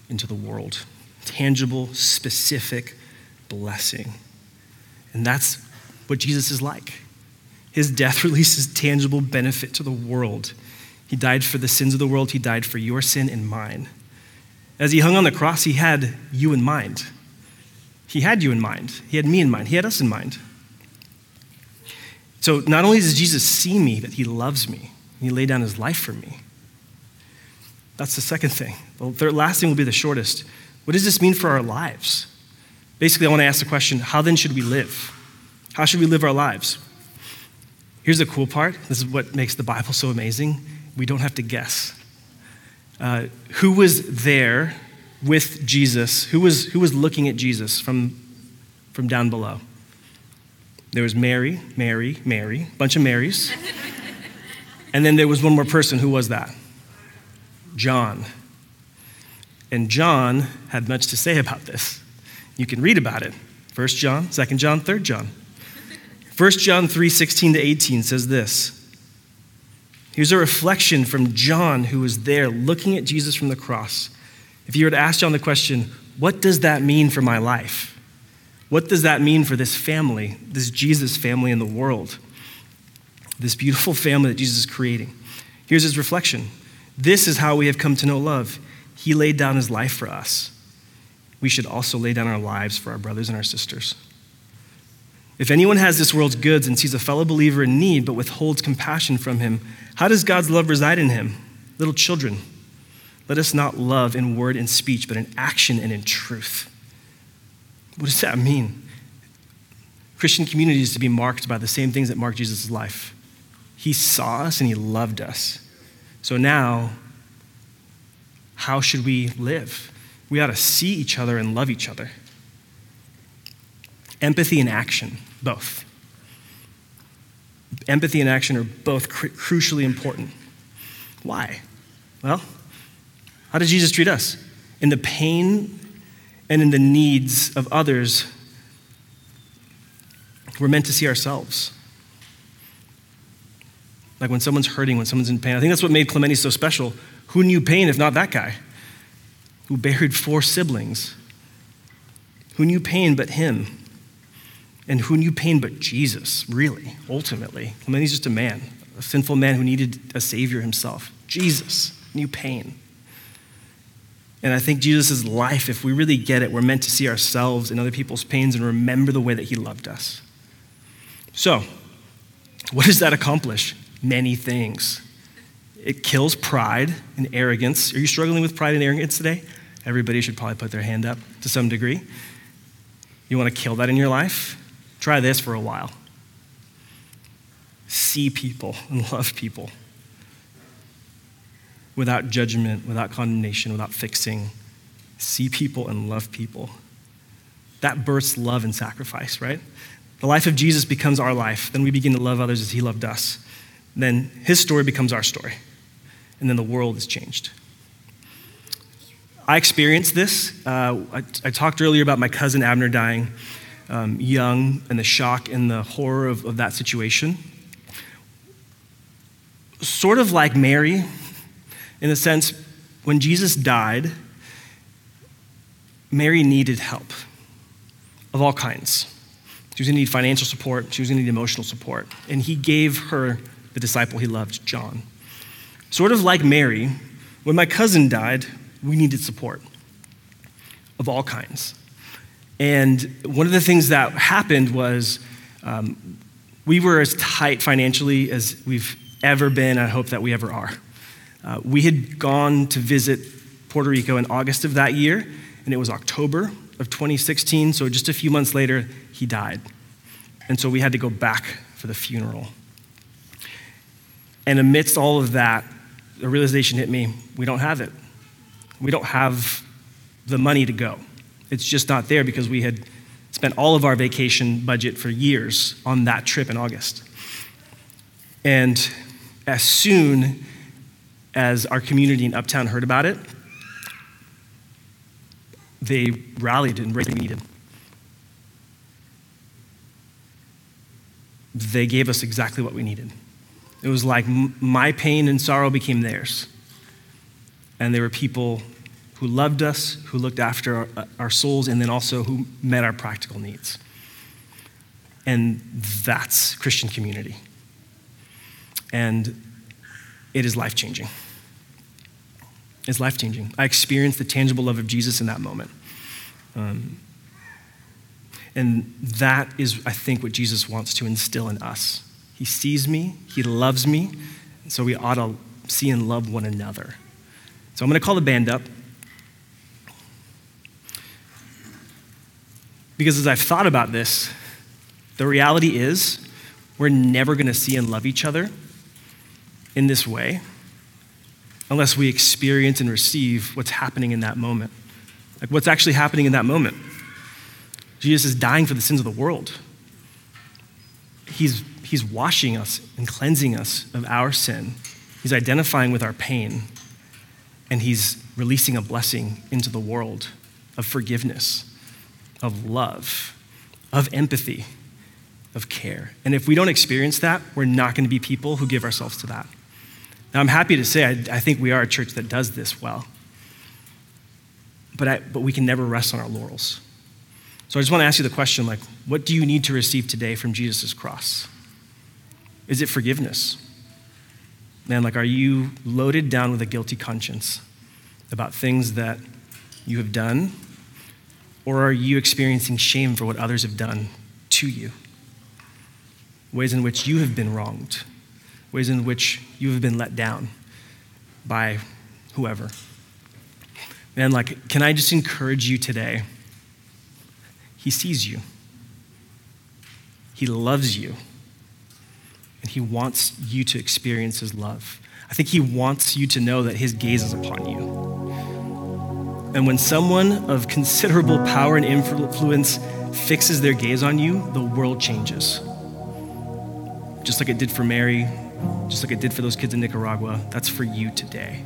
into the world tangible, specific blessing. And that's what Jesus is like. His death releases tangible benefit to the world. He died for the sins of the world, He died for your sin and mine. As He hung on the cross, He had you in mind. He had you in mind. He had me in mind. He had us in mind. So not only does Jesus see me, but He loves me. He laid down His life for me. That's the second thing. The last thing will be the shortest. What does this mean for our lives? Basically, I want to ask the question how then should we live? How should we live our lives? Here's the cool part this is what makes the Bible so amazing. We don't have to guess. Uh, who was there with Jesus? Who was, who was looking at Jesus from, from down below? There was Mary, Mary, Mary, bunch of Marys. and then there was one more person. Who was that? John. And John had much to say about this. You can read about it. 1 John, 2 John, 3 John. 1 John 3 16 to 18 says this. Here's a reflection from John, who was there looking at Jesus from the cross. If you were to ask John the question, What does that mean for my life? What does that mean for this family, this Jesus family in the world? This beautiful family that Jesus is creating. Here's his reflection This is how we have come to know love. He laid down his life for us. We should also lay down our lives for our brothers and our sisters. If anyone has this world's goods and sees a fellow believer in need but withholds compassion from him, how does God's love reside in him? Little children, let us not love in word and speech, but in action and in truth. What does that mean? Christian community is to be marked by the same things that marked Jesus' life. He saw us and he loved us. So now, how should we live? We ought to see each other and love each other. Empathy and action, both empathy and action are both cr- crucially important. Why? Well, how did Jesus treat us? In the pain and in the needs of others, we're meant to see ourselves. Like when someone's hurting, when someone's in pain. I think that's what made Clemente so special. Who knew pain if not that guy? Who buried four siblings? Who knew pain but him? And who knew pain but Jesus, really, ultimately? He's just a man, a sinful man who needed a savior himself. Jesus knew pain. And I think Jesus' life, if we really get it, we're meant to see ourselves in other people's pains and remember the way that he loved us. So, what does that accomplish? Many things. It kills pride and arrogance. Are you struggling with pride and arrogance today? Everybody should probably put their hand up to some degree. You want to kill that in your life? Try this for a while. See people and love people without judgment, without condemnation, without fixing. See people and love people. That births love and sacrifice, right? The life of Jesus becomes our life. Then we begin to love others as he loved us. Then his story becomes our story. And then the world is changed. I experienced this. Uh, I, I talked earlier about my cousin Abner dying um, young and the shock and the horror of, of that situation. Sort of like Mary, in the sense, when Jesus died, Mary needed help of all kinds. She was going to need financial support, she was going to need emotional support. And he gave her the disciple he loved, John. Sort of like Mary, when my cousin died, we needed support of all kinds. And one of the things that happened was um, we were as tight financially as we've ever been. I hope that we ever are. Uh, we had gone to visit Puerto Rico in August of that year, and it was October of 2016. So just a few months later, he died. And so we had to go back for the funeral. And amidst all of that, the realization hit me we don't have it. We don't have the money to go. It's just not there because we had spent all of our vacation budget for years on that trip in August. And as soon as our community in Uptown heard about it, they rallied and raised needed. They gave us exactly what we needed. It was like my pain and sorrow became theirs. And there were people who loved us, who looked after our, our souls, and then also who met our practical needs. And that's Christian community. And it is life changing. It's life changing. I experienced the tangible love of Jesus in that moment. Um, and that is, I think, what Jesus wants to instill in us. He sees me, He loves me, so we ought to see and love one another. So I'm going to call the band up. Because as I've thought about this, the reality is we're never going to see and love each other in this way unless we experience and receive what's happening in that moment. Like what's actually happening in that moment. Jesus is dying for the sins of the world. he's, he's washing us and cleansing us of our sin. He's identifying with our pain, and He's releasing a blessing into the world of forgiveness, of love, of empathy, of care. And if we don't experience that, we're not going to be people who give ourselves to that. Now, I'm happy to say I, I think we are a church that does this well. But, I, but we can never rest on our laurels. So I just want to ask you the question like, what do you need to receive today from Jesus' cross? Is it forgiveness? Man, like, are you loaded down with a guilty conscience about things that you have done? Or are you experiencing shame for what others have done to you? Ways in which you have been wronged, ways in which you have been let down by whoever. Man, like, can I just encourage you today? He sees you, He loves you, and He wants you to experience His love. I think He wants you to know that His gaze is upon you. And when someone of considerable power and influence fixes their gaze on you, the world changes. Just like it did for Mary, just like it did for those kids in Nicaragua, that's for you today.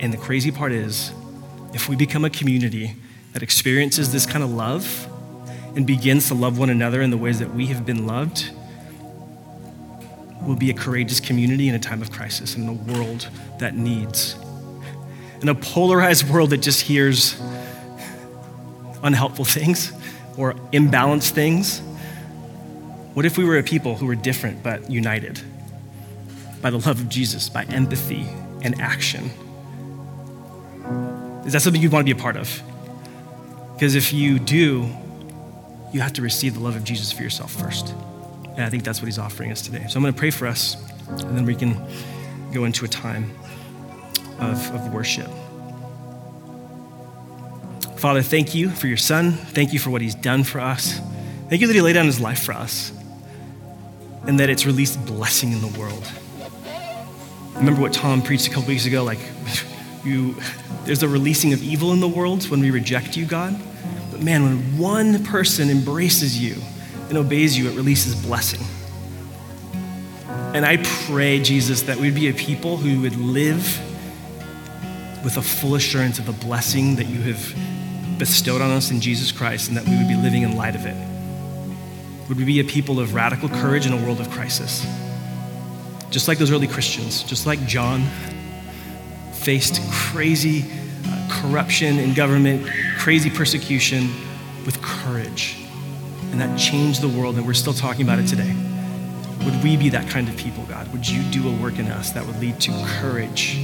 And the crazy part is, if we become a community that experiences this kind of love and begins to love one another in the ways that we have been loved, we'll be a courageous community in a time of crisis in a world that needs. In a polarized world that just hears unhelpful things or imbalanced things, what if we were a people who were different but united by the love of Jesus, by empathy and action? Is that something you'd want to be a part of? Because if you do, you have to receive the love of Jesus for yourself first. And I think that's what he's offering us today. So I'm going to pray for us, and then we can go into a time of, of worship. Father, thank you for your son. Thank you for what he's done for us. Thank you that he laid down his life for us and that it's released blessing in the world. Remember what Tom preached a couple weeks ago? Like, you, there's a releasing of evil in the world when we reject you, God. But man, when one person embraces you and obeys you, it releases blessing. And I pray, Jesus, that we'd be a people who would live with a full assurance of the blessing that you have bestowed on us in Jesus Christ and that we would be living in light of it. Would we be a people of radical courage in a world of crisis? Just like those early Christians, just like John faced crazy uh, corruption in government, crazy persecution with courage. And that changed the world, and we're still talking about it today. Would we be that kind of people, God? Would you do a work in us that would lead to courage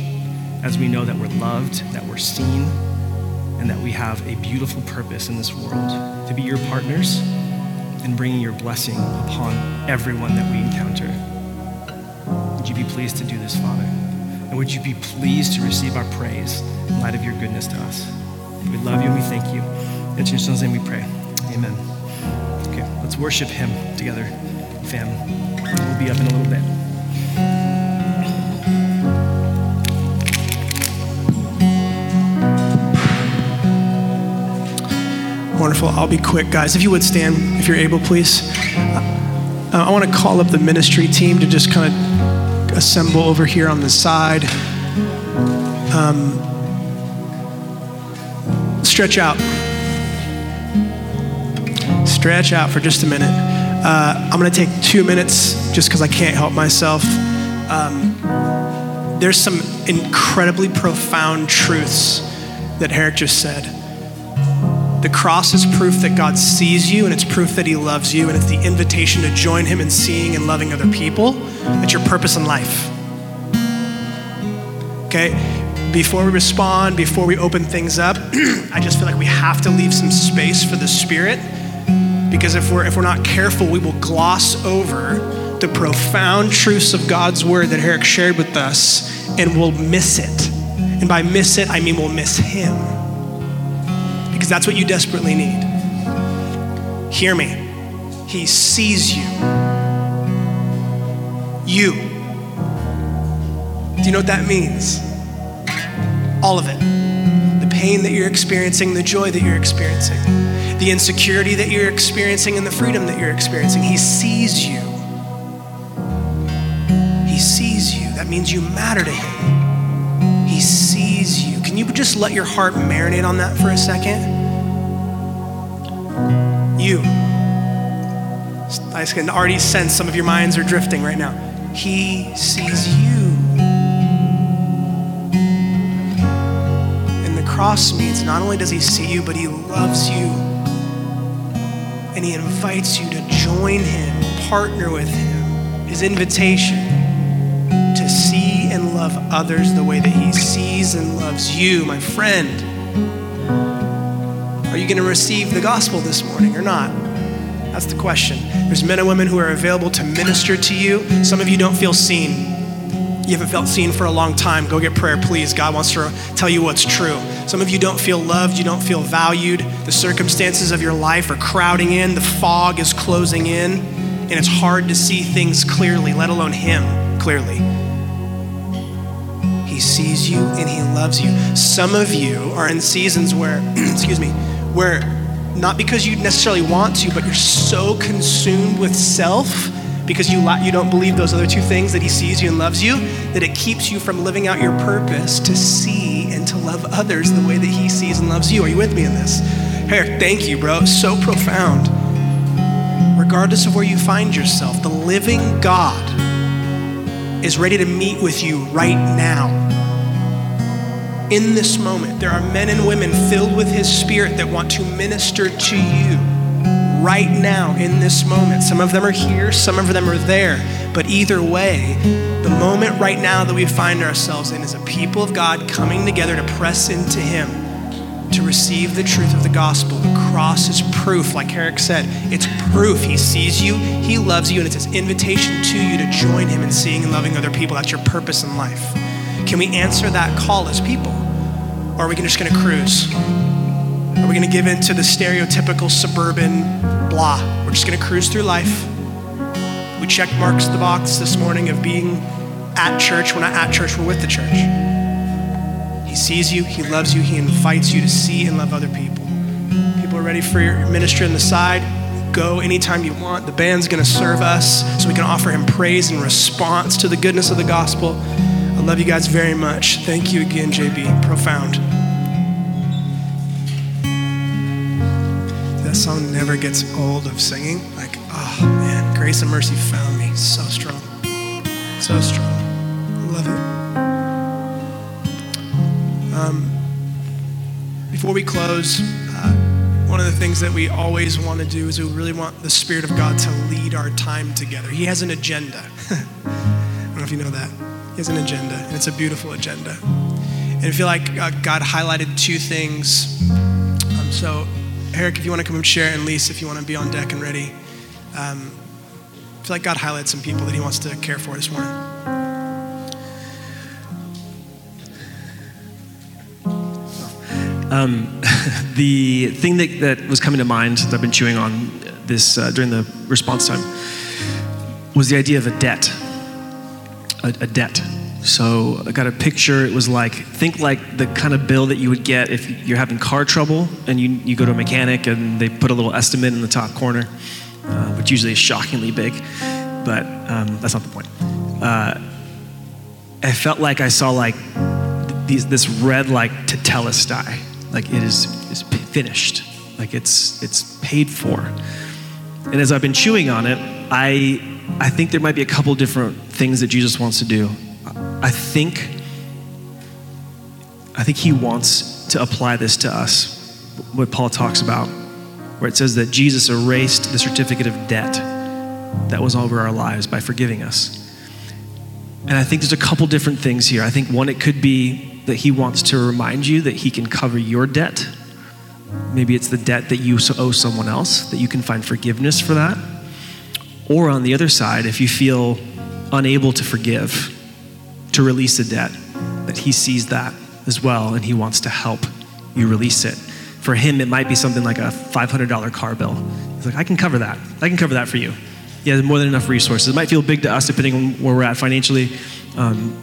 as we know that we're loved, that we're seen, and that we have a beautiful purpose in this world to be your partners in bringing your blessing upon everyone that we encounter? Would you be pleased to do this, Father? And would you be pleased to receive our praise in light of your goodness to us? We love you and we thank you. In your son's name we pray. Amen. Let's worship him together, fam. We'll be up in a little bit. Wonderful. I'll be quick, guys. If you would stand, if you're able, please. Uh, I want to call up the ministry team to just kind of assemble over here on the side. Um, stretch out. Stretch out for just a minute. Uh, I'm going to take two minutes just because I can't help myself. Um, there's some incredibly profound truths that Herrick just said. The cross is proof that God sees you and it's proof that He loves you, and it's the invitation to join Him in seeing and loving other people. That's your purpose in life. Okay? Before we respond, before we open things up, I just feel like we have to leave some space for the Spirit because if we're, if we're not careful, we will gloss over the profound truths of God's Word that Herrick shared with us and we'll miss it. And by miss it, I mean we'll miss Him because that's what you desperately need. Hear me. He sees you. You. Do you know what that means? All of it. The pain that you're experiencing, the joy that you're experiencing. The insecurity that you're experiencing and the freedom that you're experiencing. He sees you. He sees you. That means you matter to Him. He sees you. Can you just let your heart marinate on that for a second? You. I can already sense some of your minds are drifting right now. He sees you. And the cross means not only does He see you, but He loves you. And He invites you to join Him, partner with Him. His invitation to see and love others the way that He sees and loves you, my friend. Are you going to receive the gospel this morning or not? That's the question. There's men and women who are available to minister to you. Some of you don't feel seen. You haven't felt seen for a long time. Go get prayer, please. God wants to tell you what's true. Some of you don't feel loved. You don't feel valued. The circumstances of your life are crowding in. The fog is closing in. And it's hard to see things clearly, let alone Him clearly. He sees you and He loves you. Some of you are in seasons where, excuse me, where not because you necessarily want to, but you're so consumed with self because you, you don't believe those other two things that he sees you and loves you, that it keeps you from living out your purpose to see and to love others the way that he sees and loves you. Are you with me in this? Here, thank you, bro. So profound. Regardless of where you find yourself, the living God is ready to meet with you right now in this moment, there are men and women filled with His Spirit that want to minister to you right now in this moment. Some of them are here, some of them are there. But either way, the moment right now that we find ourselves in is a people of God coming together to press into Him to receive the truth of the gospel. The cross is proof, like Eric said. It's proof. He sees you, He loves you, and it's His invitation to you to join Him in seeing and loving other people. That's your purpose in life. Can we answer that call as people? Or are we just going to cruise? Are we going to give in to the stereotypical suburban blah? We're just going to cruise through life. We checked marks the box this morning of being at church. We're not at church, we're with the church. He sees you, He loves you, He invites you to see and love other people. People are ready for your ministry on the side. Go anytime you want. The band's going to serve us so we can offer Him praise in response to the goodness of the gospel I love you guys very much. Thank you again, JB. Profound. That song never gets old of singing. Like, oh man, grace and mercy found me. So strong. So strong. Love it. Um, before we close, uh, one of the things that we always want to do is we really want the Spirit of God to lead our time together. He has an agenda. I don't know if you know that. He has an agenda, and it's a beautiful agenda. And I feel like uh, God highlighted two things. Um, so, Eric, if you want to come and share, and Lise, if you want to be on deck and ready. Um, I feel like God highlights some people that He wants to care for this morning. Um, the thing that, that was coming to mind that I've been chewing on this uh, during the response time was the idea of a debt a, a debt. So I got a picture. It was like, think like the kind of bill that you would get if you're having car trouble and you, you go to a mechanic and they put a little estimate in the top corner, uh, which usually is shockingly big, but um, that's not the point. Uh, I felt like I saw like these, this red like tetelestai, like it is, is finished, like it's, it's paid for. And as I've been chewing on it, I I think there might be a couple different things that Jesus wants to do. I think I think he wants to apply this to us, what Paul talks about, where it says that Jesus erased the certificate of debt that was over our lives by forgiving us. And I think there's a couple different things here. I think one, it could be that he wants to remind you that he can cover your debt. Maybe it's the debt that you owe someone else, that you can find forgiveness for that. Or on the other side, if you feel unable to forgive, to release a debt, that He sees that as well and He wants to help you release it. For Him, it might be something like a $500 car bill. He's like, I can cover that. I can cover that for you. He has more than enough resources. It might feel big to us depending on where we're at financially, um,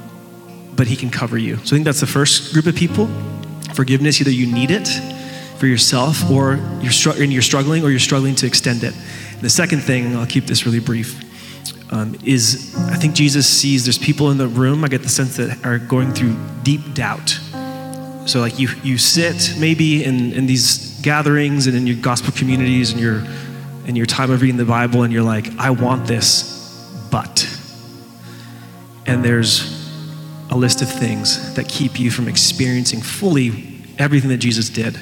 but He can cover you. So I think that's the first group of people. Forgiveness, either you need it for yourself, or you're, str- you're struggling, or you're struggling to extend it. And the second thing, I'll keep this really brief, um, is I think Jesus sees there's people in the room, I get the sense that are going through deep doubt. So, like, you, you sit maybe in, in these gatherings and in your gospel communities and your, in your time of reading the Bible, and you're like, I want this, but. And there's a list of things that keep you from experiencing fully everything that Jesus did.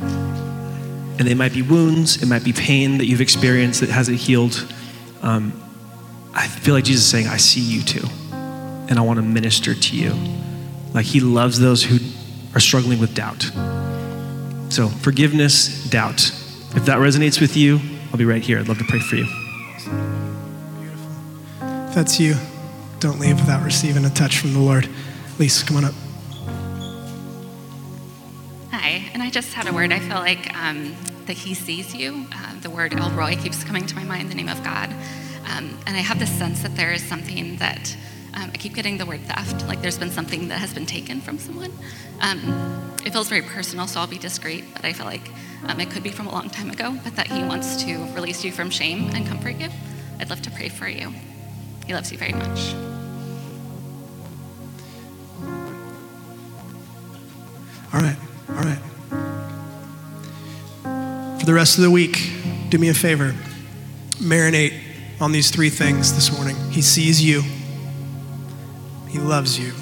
And they might be wounds, it might be pain that you've experienced that hasn't healed. Um, I feel like Jesus is saying, I see you too, and I want to minister to you. Like he loves those who are struggling with doubt. So, forgiveness, doubt. If that resonates with you, I'll be right here. I'd love to pray for you. Beautiful. If that's you, don't leave without receiving a touch from the Lord. Lisa, come on up. Hi, and I just had a word. I feel like um, that He sees you. Uh, the word El Roi keeps coming to my mind, the name of God. Um, and I have this sense that there is something that um, I keep getting the word theft, like there's been something that has been taken from someone. Um, it feels very personal, so I'll be discreet, but I feel like um, it could be from a long time ago, but that He wants to release you from shame and comfort you. I'd love to pray for you. He loves you very much. All right, all right. For the rest of the week, do me a favor. Marinate on these three things this morning. He sees you, He loves you,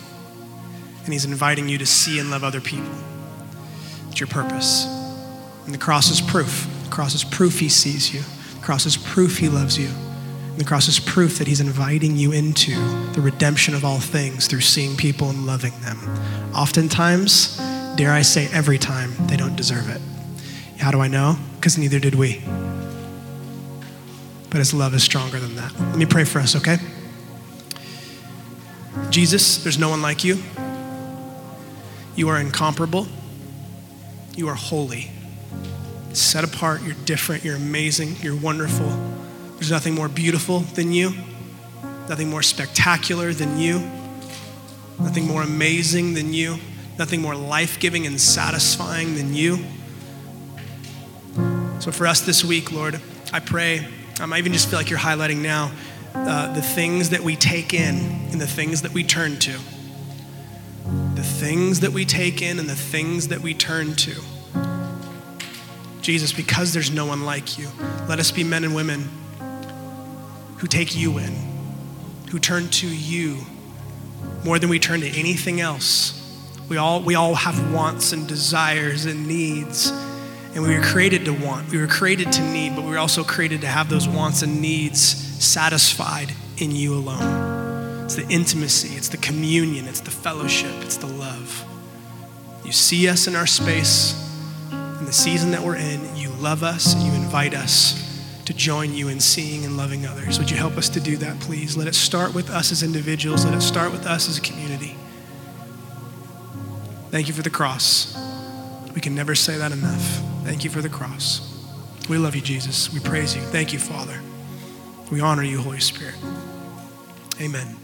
and He's inviting you to see and love other people. It's your purpose. And the cross is proof. The cross is proof He sees you, the cross is proof He loves you. And the cross is proof that He's inviting you into the redemption of all things through seeing people and loving them. Oftentimes, dare I say every time, they don't deserve it. How do I know? Because neither did we. But his love is stronger than that. Let me pray for us, okay? Jesus, there's no one like you. You are incomparable. You are holy. Set apart, you're different, you're amazing, you're wonderful. There's nothing more beautiful than you, nothing more spectacular than you, nothing more amazing than you, nothing more life giving and satisfying than you. So, for us this week, Lord, I pray, um, I even just feel like you're highlighting now uh, the things that we take in and the things that we turn to. The things that we take in and the things that we turn to. Jesus, because there's no one like you, let us be men and women who take you in, who turn to you more than we turn to anything else. We all, we all have wants and desires and needs. And we were created to want. We were created to need, but we were also created to have those wants and needs satisfied in you alone. It's the intimacy, it's the communion, it's the fellowship, it's the love. You see us in our space, in the season that we're in, you love us and you invite us to join you in seeing and loving others. Would you help us to do that, please? Let it start with us as individuals, let it start with us as a community. Thank you for the cross. We can never say that enough. Thank you for the cross. We love you, Jesus. We praise you. Thank you, Father. We honor you, Holy Spirit. Amen.